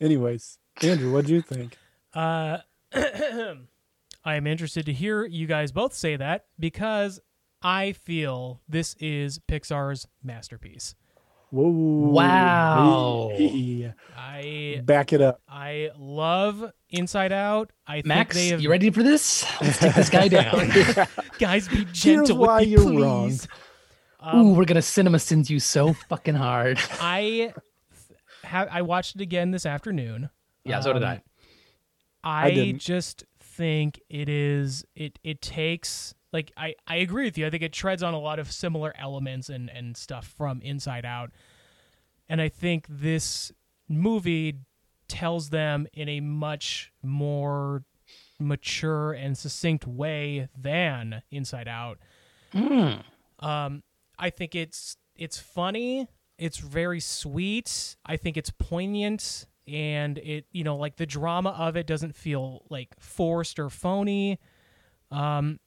Anyways, Andrew, what do you think? Uh, I am interested to hear you guys both say that because I feel this is Pixar's masterpiece. Whoa. Wow. hey, I Back it up. I love Inside Out. I Max, think they have you ready for this? Let's take this guy down. guys be gentle why with me, you're wrong. please. Ooh, we're gonna CinemaSins you so fucking hard. I have I watched it again this afternoon. yeah, so did Um, I. I, didn't. just think it is it it takes like I I agree with you. I think it treads on a lot of similar elements and and stuff from Inside Out. And I think this movie tells them in a much more mature and succinct way than Inside Out. Um I think it's it's funny, it's very sweet. I think it's poignant and it you know like the drama of it doesn't feel like forced or phony. Um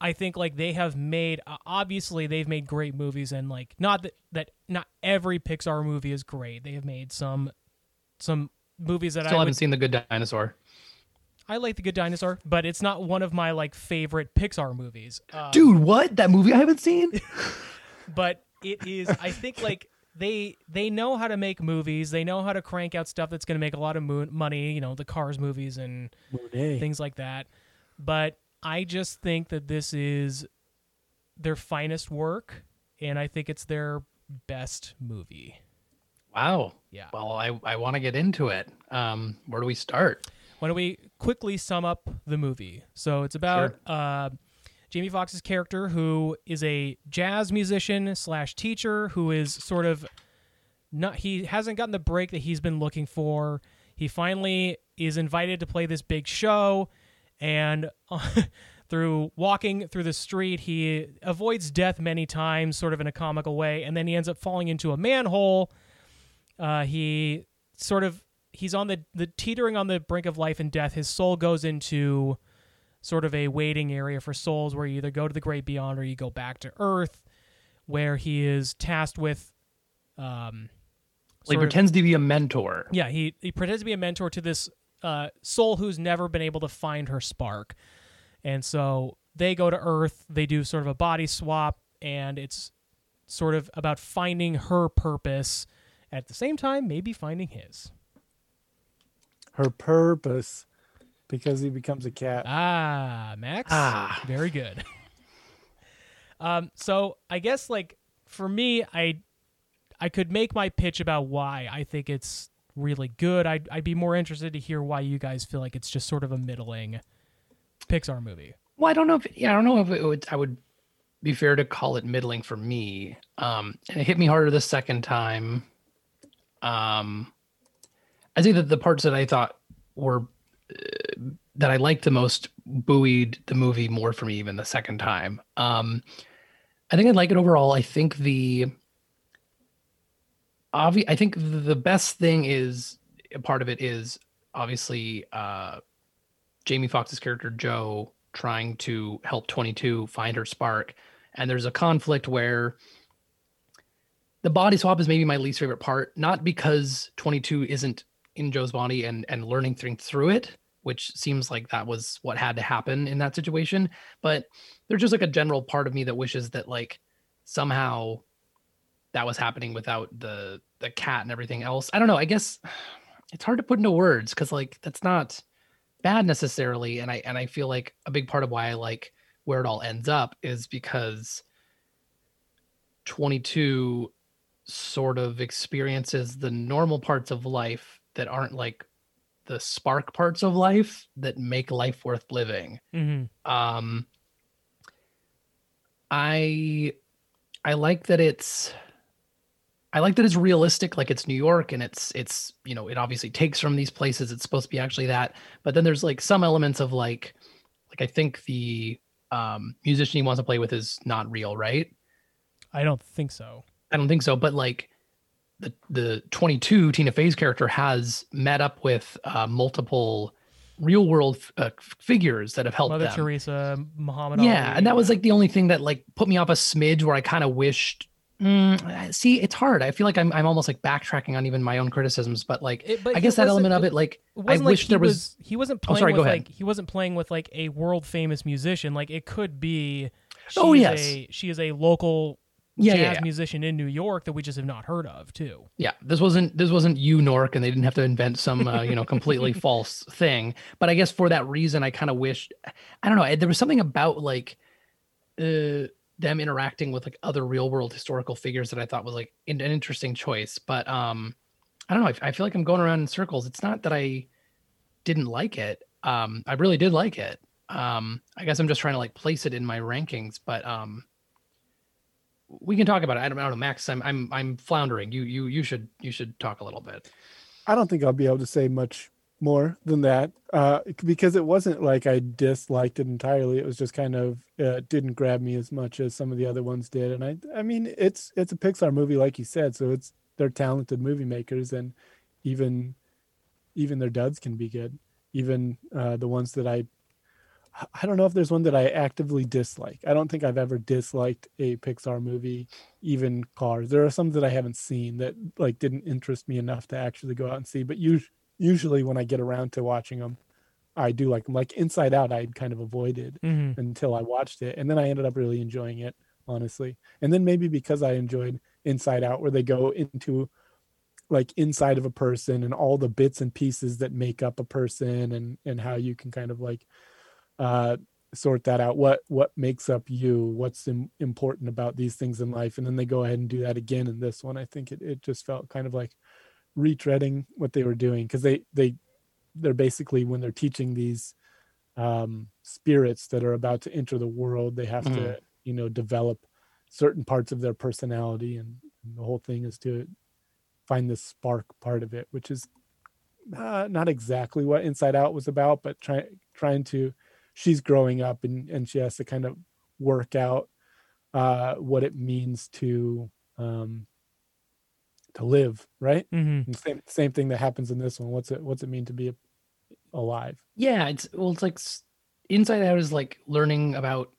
I think like they have made uh, obviously they've made great movies and like not that that not every Pixar movie is great. They have made some some movies that Still I haven't would, seen the Good Dinosaur. I like The Good Dinosaur, but it's not one of my like favorite Pixar movies. Um, Dude, what? That movie I haven't seen? but it is i think like they they know how to make movies they know how to crank out stuff that's going to make a lot of mo- money you know the cars movies and Monet. things like that but i just think that this is their finest work and i think it's their best movie Wow. Yeah. Well, I, I want to get into it. Um, where do we start? why don't we quickly sum up the movie so it's about uh, jamie foxx's character who is a jazz musician slash teacher who is sort of not he hasn't gotten the break that he's been looking for he finally is invited to play this big show and through walking through the street he avoids death many times sort of in a comical way and then he ends up falling into a manhole uh, he sort of he's on the the teetering on the brink of life and death his soul goes into sort of a waiting area for souls where you either go to the great beyond or you go back to earth where he is tasked with um Well, he sort of- pretends to be a mentor. yeah, he he pretends to be a mentor to this uh, soul who's never been able to find her spark, and so they go to Earth. They do sort of a body swap, and it's sort of about finding her purpose at the same time, maybe finding his. Her purpose, because he becomes a cat. Ah, Max. Ah. very good. um, so I guess like for me, I I could make my pitch about why I think it's really good. I'd I'd be more interested to hear why you guys feel like it's just sort of a middling Pixar movie. Well, I don't know if yeah, I don't know if it would I would be fair to call it middling for me. Um, and it hit me harder the second time. Um, I think that the parts that I thought were uh, that I liked the most buoyed the movie more for me even the second time. Um, I think I like it overall. I think the obvi- I think the best thing is a part of it is obviously uh, Jamie Foxx's character Joe trying to help 22 find her spark, and there's a conflict where the body swap is maybe my least favorite part, not because 22 isn't in Joe's body and and learning things through it, which seems like that was what had to happen in that situation, but there's just like a general part of me that wishes that like somehow that was happening without the the cat and everything else. I don't know. I guess it's hard to put into words because like that's not bad necessarily, and I and I feel like a big part of why I like where it all ends up is because 22 sort of experiences the normal parts of life that aren't like the spark parts of life that make life worth living. Mm-hmm. Um I I like that it's I like that it's realistic, like it's New York and it's it's you know, it obviously takes from these places. It's supposed to be actually that. But then there's like some elements of like like I think the um musician he wants to play with is not real, right? I don't think so. I don't think so, but like the the 22 Tina Fey's character has met up with uh, multiple real world uh, figures that have helped Mother them. Teresa, Muhammad Yeah, Ali. and that was like the only thing that like put me off a smidge where I kind of wished. Mm, see, it's hard. I feel like I'm I'm almost like backtracking on even my own criticisms, but like It- but I guess that element of it- like I like wish there was. he wasn't Oh, playing sorry, with go ahead. like he wasn't playing with like a world famous musician. Like it could be Oh, yes. a she is a local Yeah, jazz yeah, yeah. musician in New York that we just have not heard of too. yeah this wasn't this wasn't New York and they didn't have to invent some uh, you know completely false thing but i guess for that reason i kind of wished i don't know there was something about like uh them interacting with like other real world historical figures that i thought was like an, interesting choice but um i don't know I, I feel like i'm going around in circles it's not that i didn't like it um i really did like it um i guess i'm just trying to like place it in my rankings but um we can talk about it. I don't, I don't know, Max. I'm I'm I'm floundering. You you you should you should talk a little bit. I don't think I'll be able to say much more than that uh, because it wasn't like I disliked it entirely. It was just kind of uh, didn't grab me as much as some of the other ones did. And I, I mean, it's it's a Pixar movie, like you said, so it's they're talented movie makers, and even even their duds can be good. Even uh, the ones that I, I don't know if there's one that I actively dislike. I don't think I've ever disliked a Pixar movie, even Cars. There are some that I haven't seen that like didn't interest me enough to actually go out and see. But us- usually when I get around to watching them, I do like them. Like Inside Out, I kind of avoided Mhm. until I watched it, and then I ended up really enjoying it, honestly. And then maybe because I enjoyed Inside Out, where they go into like inside of a person and all the bits and pieces that make up a person and and how you can kind of like uh sort that out what what makes up you what's Im- important about these things in life and then they go ahead and do that again in this one i think it, it just felt kind of like retreading what they were doing because they they they're basically when they're teaching these um spirits that are about to enter the world they have to Mhm. you know develop certain parts of their personality and, and the whole thing is to find the spark part of it which is uh, not exactly what inside out was about but try, trying to she's growing up and, and she has to kind of work out uh, what it means to um, to live right? Mhm. same, same thing that happens in this one. What's it what's it mean to be alive? Yeah, it's well, it's like Inside Out is like learning about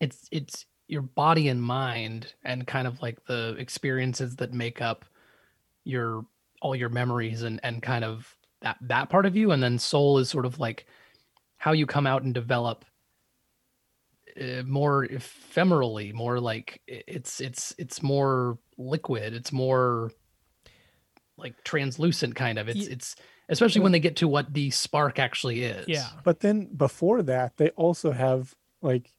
it's it's your body and mind and kind of like the experiences that make up your all your memories and and kind of that that part of you. And then soul is sort of like how you come out and develop uh, more ephemerally more like it's it's it's more liquid it's more like translucent kind of it's Ye- it's especially when they get to what the spark actually is Yeah. but then before that they also have like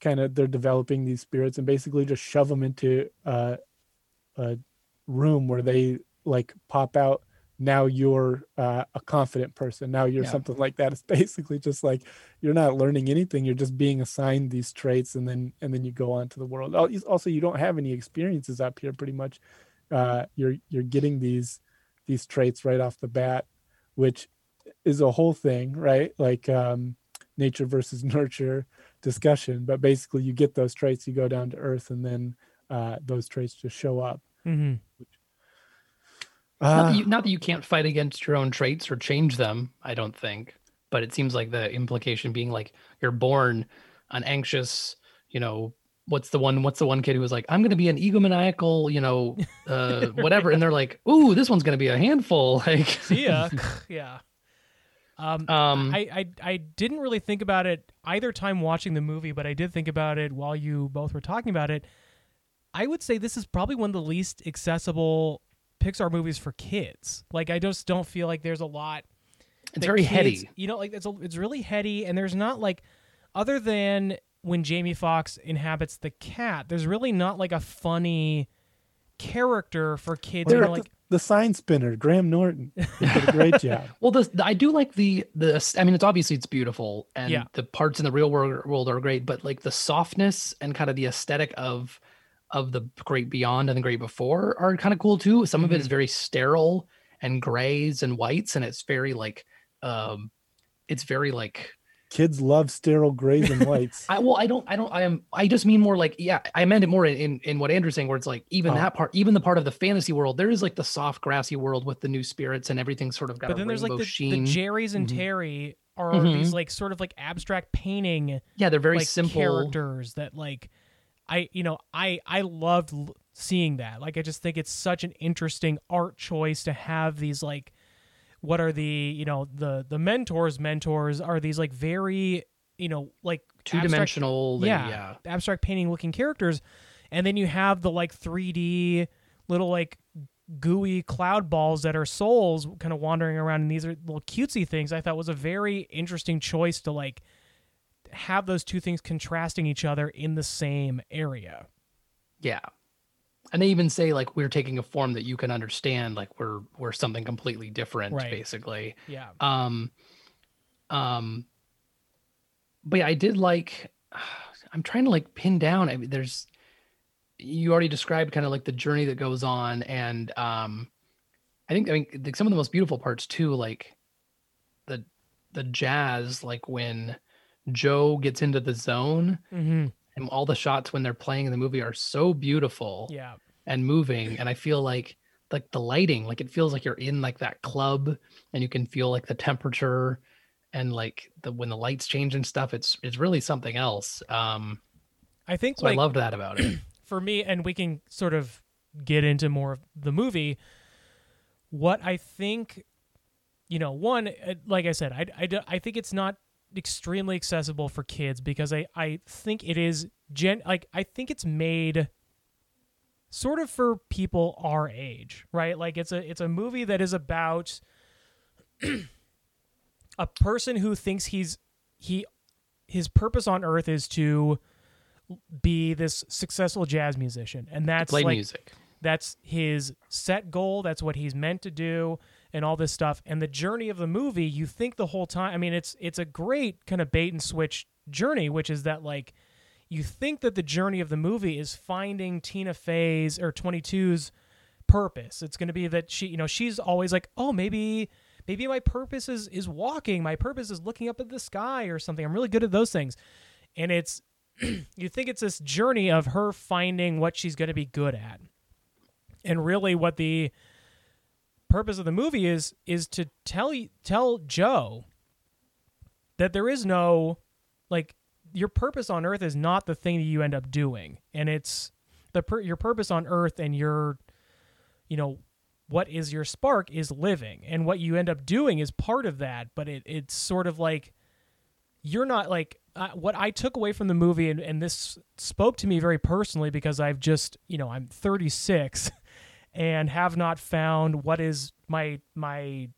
kind of they're developing these spirits and basically just shove them into uh, a room where they like pop out now you're uh, a confident person now you're Yeah. something like that it's basically just like you're not learning anything you're just being assigned these traits and then and then you go on to the world also you don't have any experiences up here pretty much uh, you're you're getting these these traits right off the bat which is a whole thing, right? Like um, nature versus nurture discussion. But basically, you get those traits, you go down to earth, and then uh, those traits just show up. Mm-hmm. not, Uh, that you, not that you can't fight against your own traits or change them, I don't think. But it seems like the implication being like you're born an anxious, you know, what's the one what's the one kid who was like, I'm gonna be an egomaniacal, you know, uh whatever. And they're like, ooh, this one's gonna be a handful. Like ya. yeah. Um, Um I, I I didn't really think about it either time watching the movie, but I did think about it while you both were talking about it. I would say this is probably one of the least accessible Pixar movies for kids. Like I just don't feel like there's a lot. it's very kids- heady. You know, like it's a, it's really heady, and there's not like other than when Jamie Foxx inhabits the cat. There's really not like a funny character for kids. what who are like the, the sign spinner, Graham Norton. Did a great job. Well, the, the- I do like the the. I mean, it's obviously it's beautiful, and Yeah. the parts in the real world world are great. But like the softness and kind of the aesthetic of of the Great Beyond and the Great Before are kind of cool too. Some of it is very sterile and grays and whites, and it's very like, um, it's very like. Kids love sterile grays and whites. I well, I don't, I don't, I am, I just mean more like, yeah, I meant it more in in, in what Andrew's saying, where it's like even Oh. that part, even the part of the fantasy world, there is like the soft grassy world with the new spirits and everything sort of got but a then there's like rainbow the, sheen. the Jerry's and Mhm. Terry are Mhm. these like sort of like abstract painting yeah, they're very like simple. characters that like I you know I I loved l- seeing that like I just think it's such an interesting art choice to have these like what are the you know the the mentors mentors are these like very you know like two dimensional. yeah, yeah. abstract painting looking characters and then you have the like 3D little like gooey cloud balls that are souls kind of wandering around and these are little cutesy things I thought was a very interesting choice to like have those two things contrasting each other in the same area. Yeah. And they even say like we're taking a form that you can understand, like we're we're something completely different, Right. basically. Yeah. Um um but yeah, I did like I'm trying to like pin down. I mean, there's you already described kind of like the journey that goes on, and um I think I mean like, some of the most beautiful parts too, like the the jazz, like when Joe gets into the zone Mm-hmm. and all the shots when they're playing in the movie are so beautiful Yeah. and moving and i feel like like the lighting like it feels like you're in like that club and you can feel like the temperature and like the when the lights change and stuff it's it's really something else um I think so like i loved that about it for me, and we can sort of get into more of the movie. What I think, you know, one, uh, like I said, I I think it's not extremely accessible for kids because I, I think it is gen like I think it's made sort of for people our age, right? Like it's a it's a movie that is about a person who thinks he's he his purpose on earth is to be this successful jazz musician. And that's play like music. that's his set goal. That's what he's meant to do and all this stuff. And the journey of the movie you think the whole time i mean it's it's a great kind of bait and switch journey which is that like you think that the journey of the movie is finding tina fey's or 22's purpose. It's going to be that she you know she's always like oh maybe maybe my purpose is is walking. My purpose is looking up at the sky or something. I'm really good at those things. And it's you think it's this journey of her finding what she's going to be good at. And really what the purpose of the movie is is to tell tell Joe that there is no like your purpose on earth is not the thing that you end up doing. And it's the your purpose on earth and your you know what is your spark is living. And what you end up doing is part of that. But it it's sort of like you're not like uh, what I took away from the movie, and, and this spoke to me very personally because I've just, you know, I'm 36 and have not found what is my my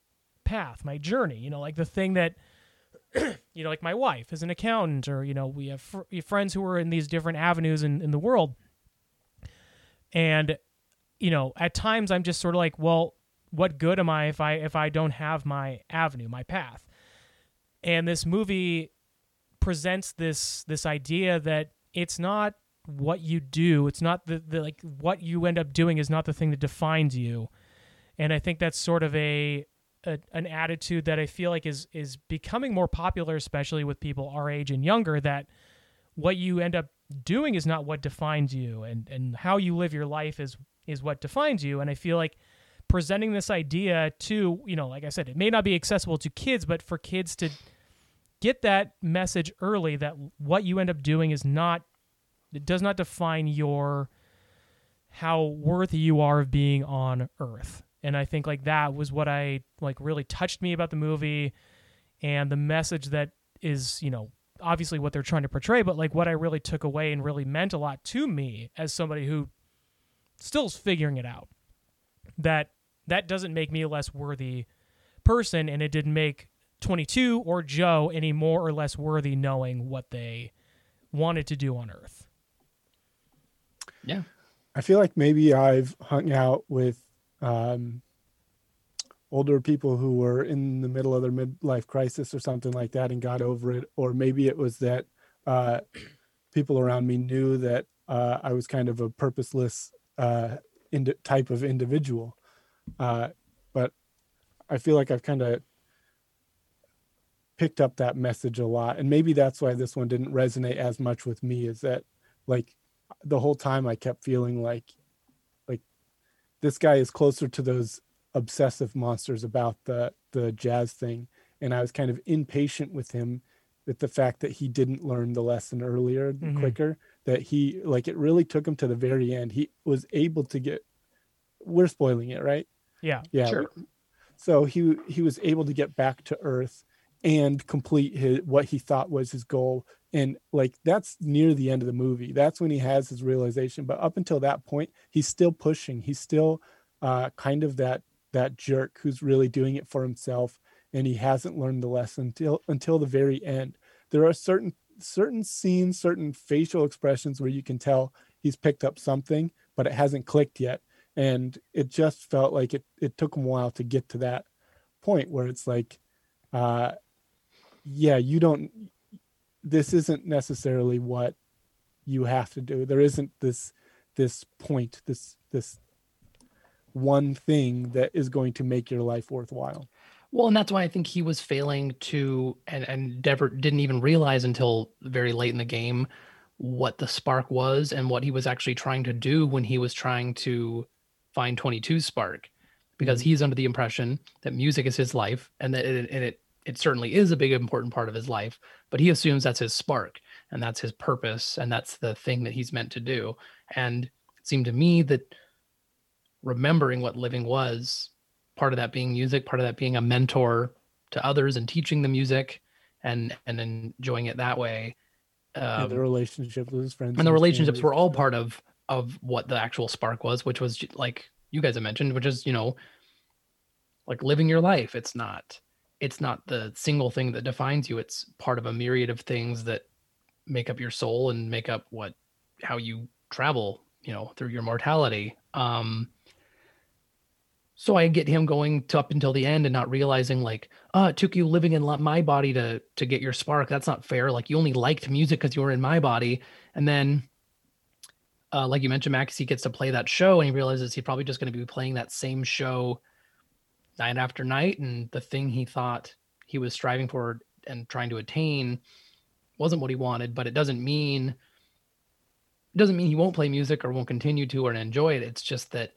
path, my journey. You know, like the thing that, you know, like my wife is an accountant, or you know, we have fr- friends who are in these different avenues in in the world, and you know, at times I'm just sort of like, well, what good am I if I if I don't have my avenue, my path? And this movie presents this this idea that it's not what you do it's not the, the like what you end up doing is not the thing that defines you and i think that's sort of a a, an attitude that I feel like is is becoming more popular, especially with people our age and younger. That what you end up doing is not what defines you, and and how you live your life is is what defines you. And I feel like presenting this idea to you know, like I said, it may not be accessible to kids, but for kids to get that message early that what you end up doing is not it does not define your how worthy you are of being on earth. And i think like that was what i like really touched me about the movie and the message that is you know obviously what they're trying to portray but like what i really took away and really meant a lot to me as somebody who still is figuring it out that that doesn't make me a less worthy person and it didn't make 22 or joe any more or less worthy knowing what they wanted to do on earth Yeah. I feel like maybe I've hung out with um, older people who were in the middle of their midlife crisis or something like that and got over it, or maybe it was that uh, people around me knew that uh, I was kind of a purposeless uh, ind- type of individual. Uh, but I feel like I've kind of picked up that message a lot, and maybe that's why this one didn't resonate as much with me. Is that like the whole time I kept feeling like like this guy is closer to those obsessive monsters about the the jazz thing and I was kind of impatient with him with the fact that he didn't learn the lesson earlier Mhm. quicker that he like it really took him to the very end he was able to get we're spoiling it right yeah yeah Sure. so he he was able to get back to earth and complete his what he thought was his goal and like that's near the end of the movie. That's when he has his realization but up until that point he's still pushing. He's still uh kind of that that jerk who's really doing it for himself and he hasn't learned the lesson until until the very end. There are certain certain scenes certain facial expressions where you can tell he's picked up something but it hasn't clicked yet and it just felt like it it took him a while to get to that point where it's like uh yeah you don't this isn't necessarily what you have to do. There isn't this this point this this one thing that is going to make your life worthwhile. Well, and that's why I think he was failing to, and and never didn't even realize until very late in the game what the spark was and what he was actually trying to do when he was trying to find 22 spark, because mm-hmm. he's under the impression that music is his life and that it, and it it certainly is a big important part of his life, but he assumes that's his spark and that's his purpose and that's the thing that he's meant to do. And it seemed to me that remembering what living was part of that being music part of that being a mentor to others and teaching the music and and enjoying it that way um, the relationship with his friends and the relationships were all part of of what the actual spark was which was like you guys have mentioned which is you know like living your life it's not it's not the single thing that defines you. It's part of a myriad of things that make up your soul and make up what how you travel you know through your mortality. Um so i get him going up until the end and not realizing like oh it took you living in my body to to get your spark. That's not fair. Like you only liked music because you were in my body. And then uh, like you mentioned max he gets to play that show and he realizes he's probably just going to be playing that same show night after night and the thing he thought he was striving for and trying to attain wasn't what he wanted but it doesn't mean it doesn't mean he won't play music or won't continue to or enjoy it. It's just that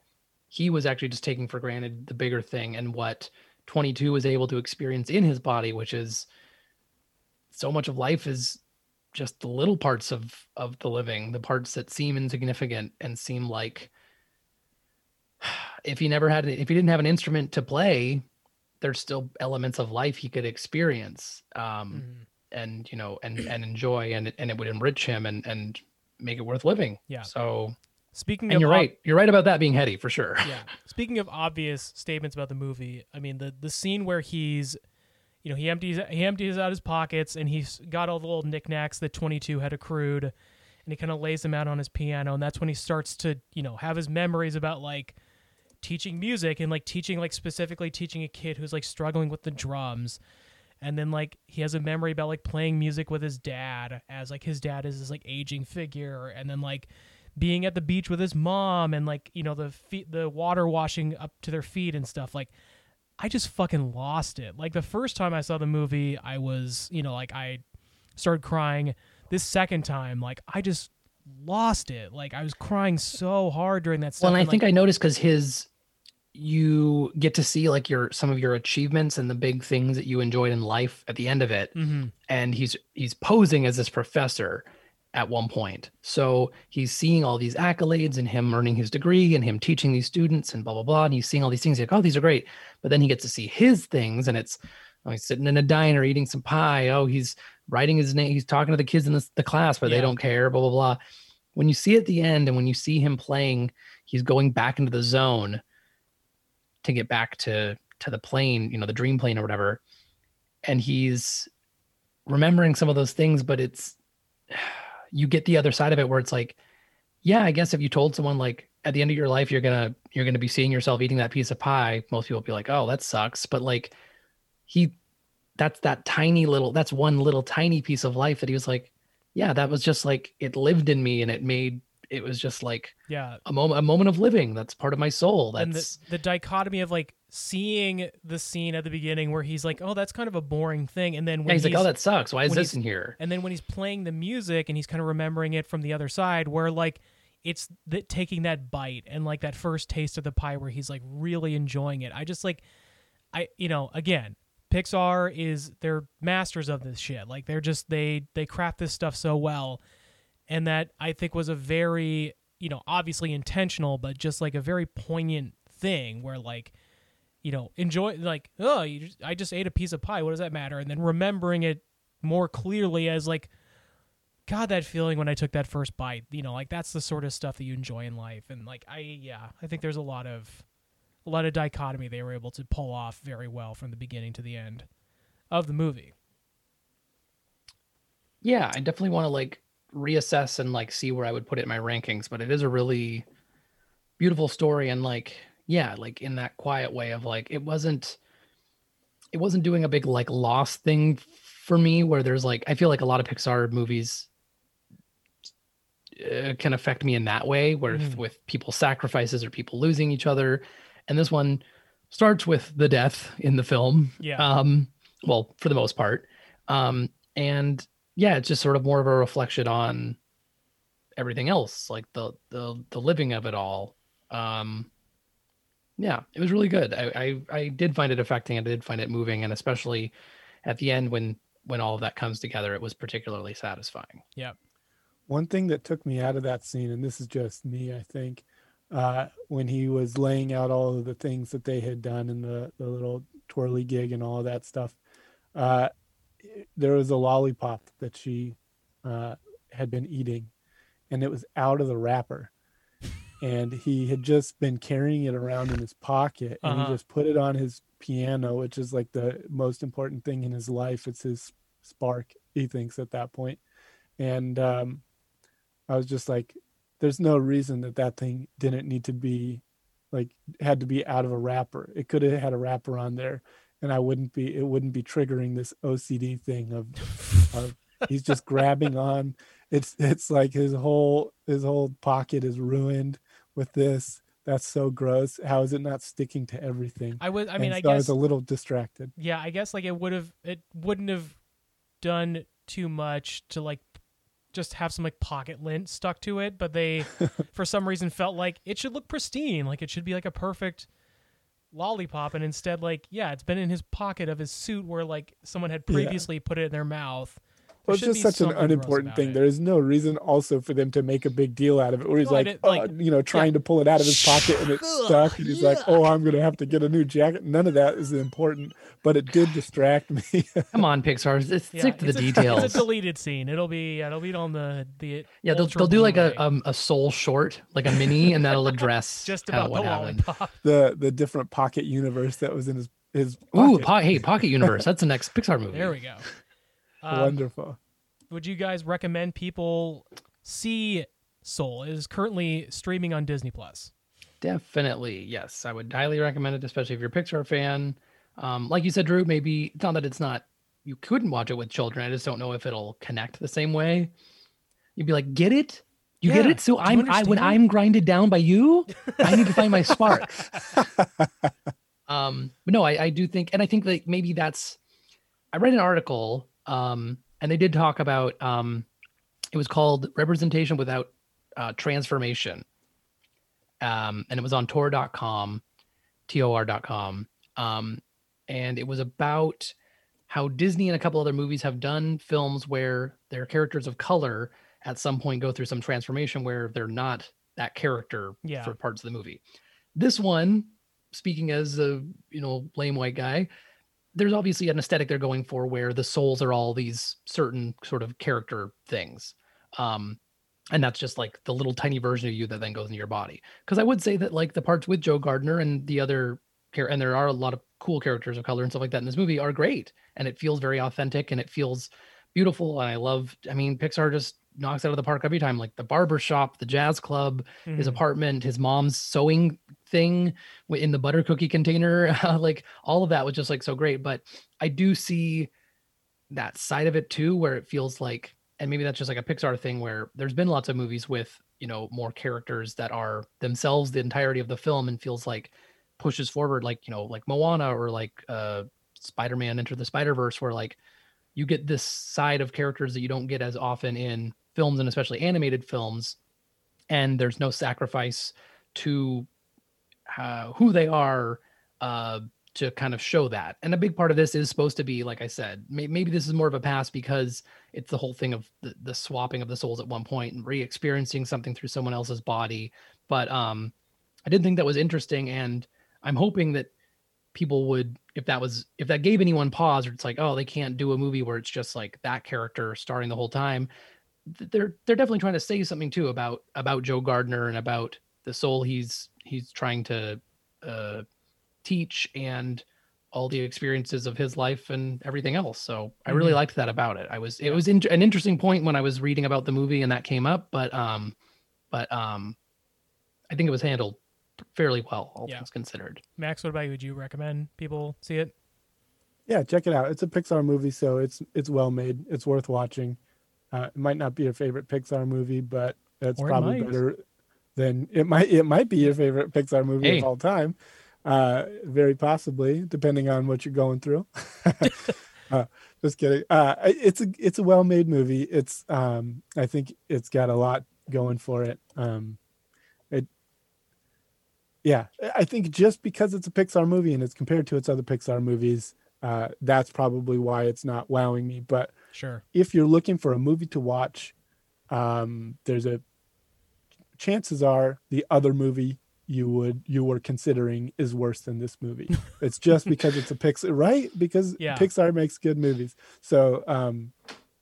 he was actually just taking for granted the bigger thing and what 22 was able to experience in his body which is so much of life is just the little parts of of the living the parts that seem insignificant and seem like if he never had if he didn't have an instrument to play there's still elements of life he could experience um and you know and and enjoy and it- and it would enrich him and and make it worth living Yeah. so Speaking and you're ob- right you're right about that being heady for sure yeah. Speaking of obvious statements about the movie, I mean the the scene where he's, you know, he empties he empties out his pockets and he's got all the little knickknacks that 22 had accrued, and he kind of lays them out on his piano, and that's when he starts to you know have his memories about like teaching music and like teaching like specifically teaching a kid who's like struggling with the drums. And then like he has a memory about like playing music with his dad as like his dad is this like aging figure and then like being at the beach with his mom and like you know the feet the water washing up to their feet and stuff like I just fucking lost it. Like the first time I saw the movie, I was, you know, like I started crying. This second time, like I just lost it. Like I was crying so hard during that stuff. Well, and I and, think I noticed because his, you get to see like your some of your achievements and the big things that you enjoyed in life at the end of it, Mhm. and he's he's posing as this professor at one point. So he's seeing all these accolades and him earning his degree and him teaching these students and blah blah blah. And he's seeing all these things like, oh, these are great. But then he gets to see his things, and it's oh, he's sitting in a diner eating some pie. Oh, he's writing his name. He's talking to the kids in the, the class, but Yeah. they don't care. Blah blah blah. When you see at the end, and when you see him playing, he's going back into the zone to get back to to the plane, you know, the dream plane or whatever. And he's remembering some of those things, but it's you get the other side of it where it's like, yeah, I guess if you told someone like at the end of your life you're gonna you're gonna be seeing yourself eating that piece of pie, most people be like, oh, that sucks. But like he that's that tiny little that's one little tiny piece of life that he was like, yeah, that was just like it lived in me and it made it was just like yeah, a moment a moment of living. That's part of my soul. and That's the, the dichotomy of like seeing the scene at the beginning where he's like, "Oh, that's kind of a boring thing," and then when yeah, he's, like, oh, that sucks. Why is this in here? and then when he's playing the music and he's kind of remembering it from the other side, where like it's the, taking that bite and like that first taste of the pie where he's like really enjoying it. I just like, I you know again, Pixar is they're masters of this shit. Like they're just they they craft this stuff so well, and that I think was a very you know obviously intentional, but just like a very poignant thing where like you know enjoy like oh just, I just ate a piece of pie. What does that matter? And then remembering it more clearly as like God, that feeling when I took that first bite, you know, like that's the sort of stuff that you enjoy in life. And like I yeah, I think there's a lot of a lot of dichotomy they were able to pull off very well from the beginning to the end of the movie. yeah i definitely want to like reassess and like see where i would put it in my rankings but it is a really beautiful story and like yeah like in that quiet way of like it wasn't it wasn't doing a big like loss thing for me where there's like i feel like a lot of pixar movies uh, can affect me in that way where Mhm. with people sacrifices or people losing each other and this one starts with the death in the film Yeah. um well for the most part um and yeah it's just sort of more of a reflection on everything else like the the the living of it all. Um yeah it was really good. I i, I did find it affecting i did find it moving and especially at the end when when all of that comes together it was particularly satisfying. Yep. One thing that took me out of that scene, and this is just me, I think, uh, when he was laying out all of the things that they had done in the, the little twirly gig and all of that stuff, uh, there was a lollipop that she uh, had been eating, and it was out of the wrapper. And he had just been carrying it around in his pocket, and Uh-huh. he just put it on his piano, which is like the most important thing in his life. It's his spark, he thinks at that point. And um, I was just like, there's no reason that that thing didn't need to be like had to be out of a wrapper. It could have had a wrapper on there, and I wouldn't be. It wouldn't be triggering this OCD thing of, of he's just grabbing on. It's it's like his whole his whole pocket is ruined with this. That's so gross. How is it not sticking to everything? I was I mean And I so I was a little distracted. yeah, I guess like it would have it wouldn't have done too much to like just have some like pocket lint stuck to it, but they for some reason felt like it should look pristine, like it should be like a perfect lollipop and instead like yeah, it's been in his pocket of his suit where like someone had Yeah. previously put it in their mouth. There Well, it's just such an unimportant thing. it. There is no reason also for them to make a big deal out of it. Where he's No, like, didn't- oh, like- you know, trying to pull it out of his pocket and it's stuck, and he's like, oh, I'm gonna have to get a new jacket. None of that is important, but it did distract me. come on pixar just Yeah, stick to the a- details It's a deleted scene. It'll be it'll be on the the yeah they'll, they'll do like a um, a soul short like a mini and that'll address just about what the happened the the different pocket universe that was in his his Ooh, po- hey, Pocket Universe. That's the next Pixar movie. There we go. Um, Wonderful. would you guys recommend people see Soul? It is currently streaming on Disney Plus. Definitely, yes. I would highly recommend it, especially if you're a Pixar fan. Um, like you said, Drew, maybe it's not that it's not you couldn't watch it with children. I just don't know if it'll connect the same way. You'd be like, get it? You get it? So Do I'm I when? I'm grinded down by you, I need to find my spark. Um, but no, I, I do think, and I think that maybe that's. I read an article, um, and they did talk about. Um, it was called "Representation Without uh, Transformation," um, and it was on Tor.com, T-O-R.com, um, and it was about how Disney and a couple other movies have done films where their characters of color at some point go through some transformation where they're not that character Yeah. for parts of the movie. This one, speaking as a you know lame white guy, there's obviously an aesthetic they're going for where the souls are all these certain sort of character things. Um, and that's just like the little tiny version of you that then goes into your body. Because I would say that like the parts with Joe Gardner and the other char- and there are a lot of cool characters of color and stuff like that in this movie are great, and it feels very authentic and it feels beautiful. And I love, I mean, Pixar just knocks out of the park every time. Like the barber shop, the jazz club, his Mhm. apartment, his mom's sewing thing in the butter cookie container, like all of that was just like so great. But I do see that side of it too, where it feels like, and maybe that's just like a Pixar thing where there's been lots of movies with, you know, more characters that are themselves the entirety of the film and feels like pushes forward, like, you know, like Moana or like uh Spider Man Enter the Spider Verse, where like you get this side of characters that you don't get as often in films and especially animated films. And there's no sacrifice to uh, who they are uh, to kind of show that. And a big part of this is supposed to be, like I said, may- maybe this is more of a pass because it's the whole thing of the, the swapping of the souls at one point and re-experiencing something through someone else's body. But um, I did think that was interesting, and I'm hoping that people would, if that was, if that gave anyone pause, or it's like, oh, they can't do a movie where it's just like that character starring the whole time. Th- They're they're definitely trying to say something too about about Joe Gardner and about the soul he's he's trying to uh, teach and all the experiences of his life and everything else. So I really Mhm. liked that about it. I was it was in, an interesting point when I was reading about the movie and that came up, but um, but um, I think it was handled fairly well, all Yeah. things considered. Max, what about you? Would you recommend people see it? Yeah, check it out. It's a Pixar movie, so it's it's well made. It's worth watching. Uh, it might not be your favorite Pixar movie, but it's Or probably better than it might. It might be your favorite Pixar movie Hey. of all time. Uh, very possibly, depending on what you're going through. uh, just kidding. Uh, it's a it's a well made movie. It's um, I think it's got a lot going for it. Um, it yeah, I think just because it's a Pixar movie and it's compared to its other Pixar movies, uh, that's probably why it's not wowing me. But Sure. if you're looking for a movie to watch, um, there's a chances are the other movie you would you were considering is worse than this movie. It's just because it's a Pixar, right? Because Yeah. Pixar makes good movies. So um,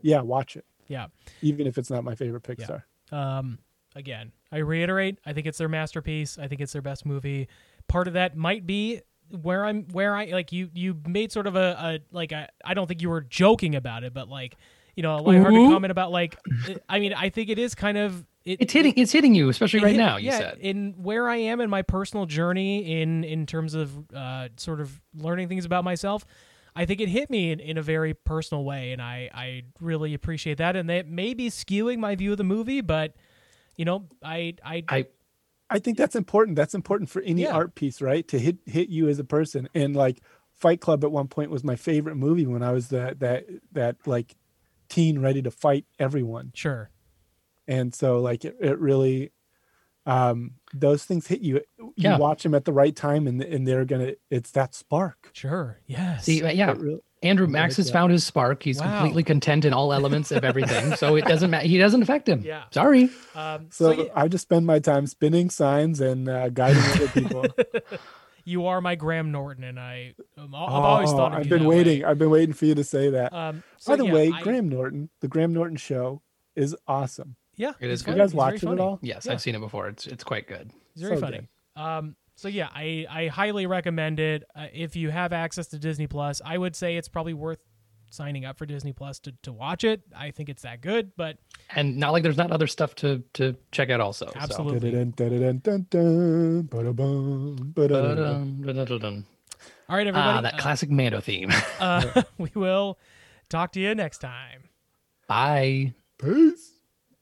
yeah, watch it, Yeah. even if it's not my favorite Pixar. Um, again, I reiterate, I think it's their masterpiece. I think it's their best movie. Part of that might be where I'm, where I like you. You made sort of a, a like a, I don't think you were joking about it, but like you know, a lighthearted Ooh. comment about like, I mean, I think it is kind of it, It's hitting it's hitting you, especially right hit- now. You yeah, said in where I am in my personal journey in in terms of uh, sort of learning things about myself. I think it hit me in, in a very personal way, and I I really appreciate that. And that may be skewing my view of the movie, but you know, I I, I I think that's important. That's important for any Yeah. art piece, right? To hit hit you as a person. And like Fight Club at one point was my favorite movie when I was that that that like teen ready to fight everyone. sure And so like it, it really um those things hit you. You Yeah. watch them at the right time and and they're going to it's that spark. sure yes see, yeah. Really- Andrew Max has found his spark. He's Wow. completely content in all elements of everything, so it doesn't matter. He doesn't affect him. Yeah. Sorry. um, so so, yeah, I just spend my time spinning signs and uh, guiding other people. you are my Graham Norton, and I um, I've always Oh, thought of I've been that way. waiting. I've been waiting for you to say that. Um, so By the yeah, way, I- Graham Norton, the Graham Norton show is awesome. yeah, it is. he's good. good. You guys He's watch it at all? Yes, Yeah. I've seen it before. It's it's quite good. It's very So funny. Um, so yeah, I I highly recommend it. Uh, if you have access to Disney Plus, I would say it's probably worth signing up for Disney Plus to, to watch it. I think it's that good, but And not like there's not other stuff to to check out also. Absolutely. All right, everybody. Ah, that uh, classic Mando theme. uh, we will talk to you next time. Bye. Peace.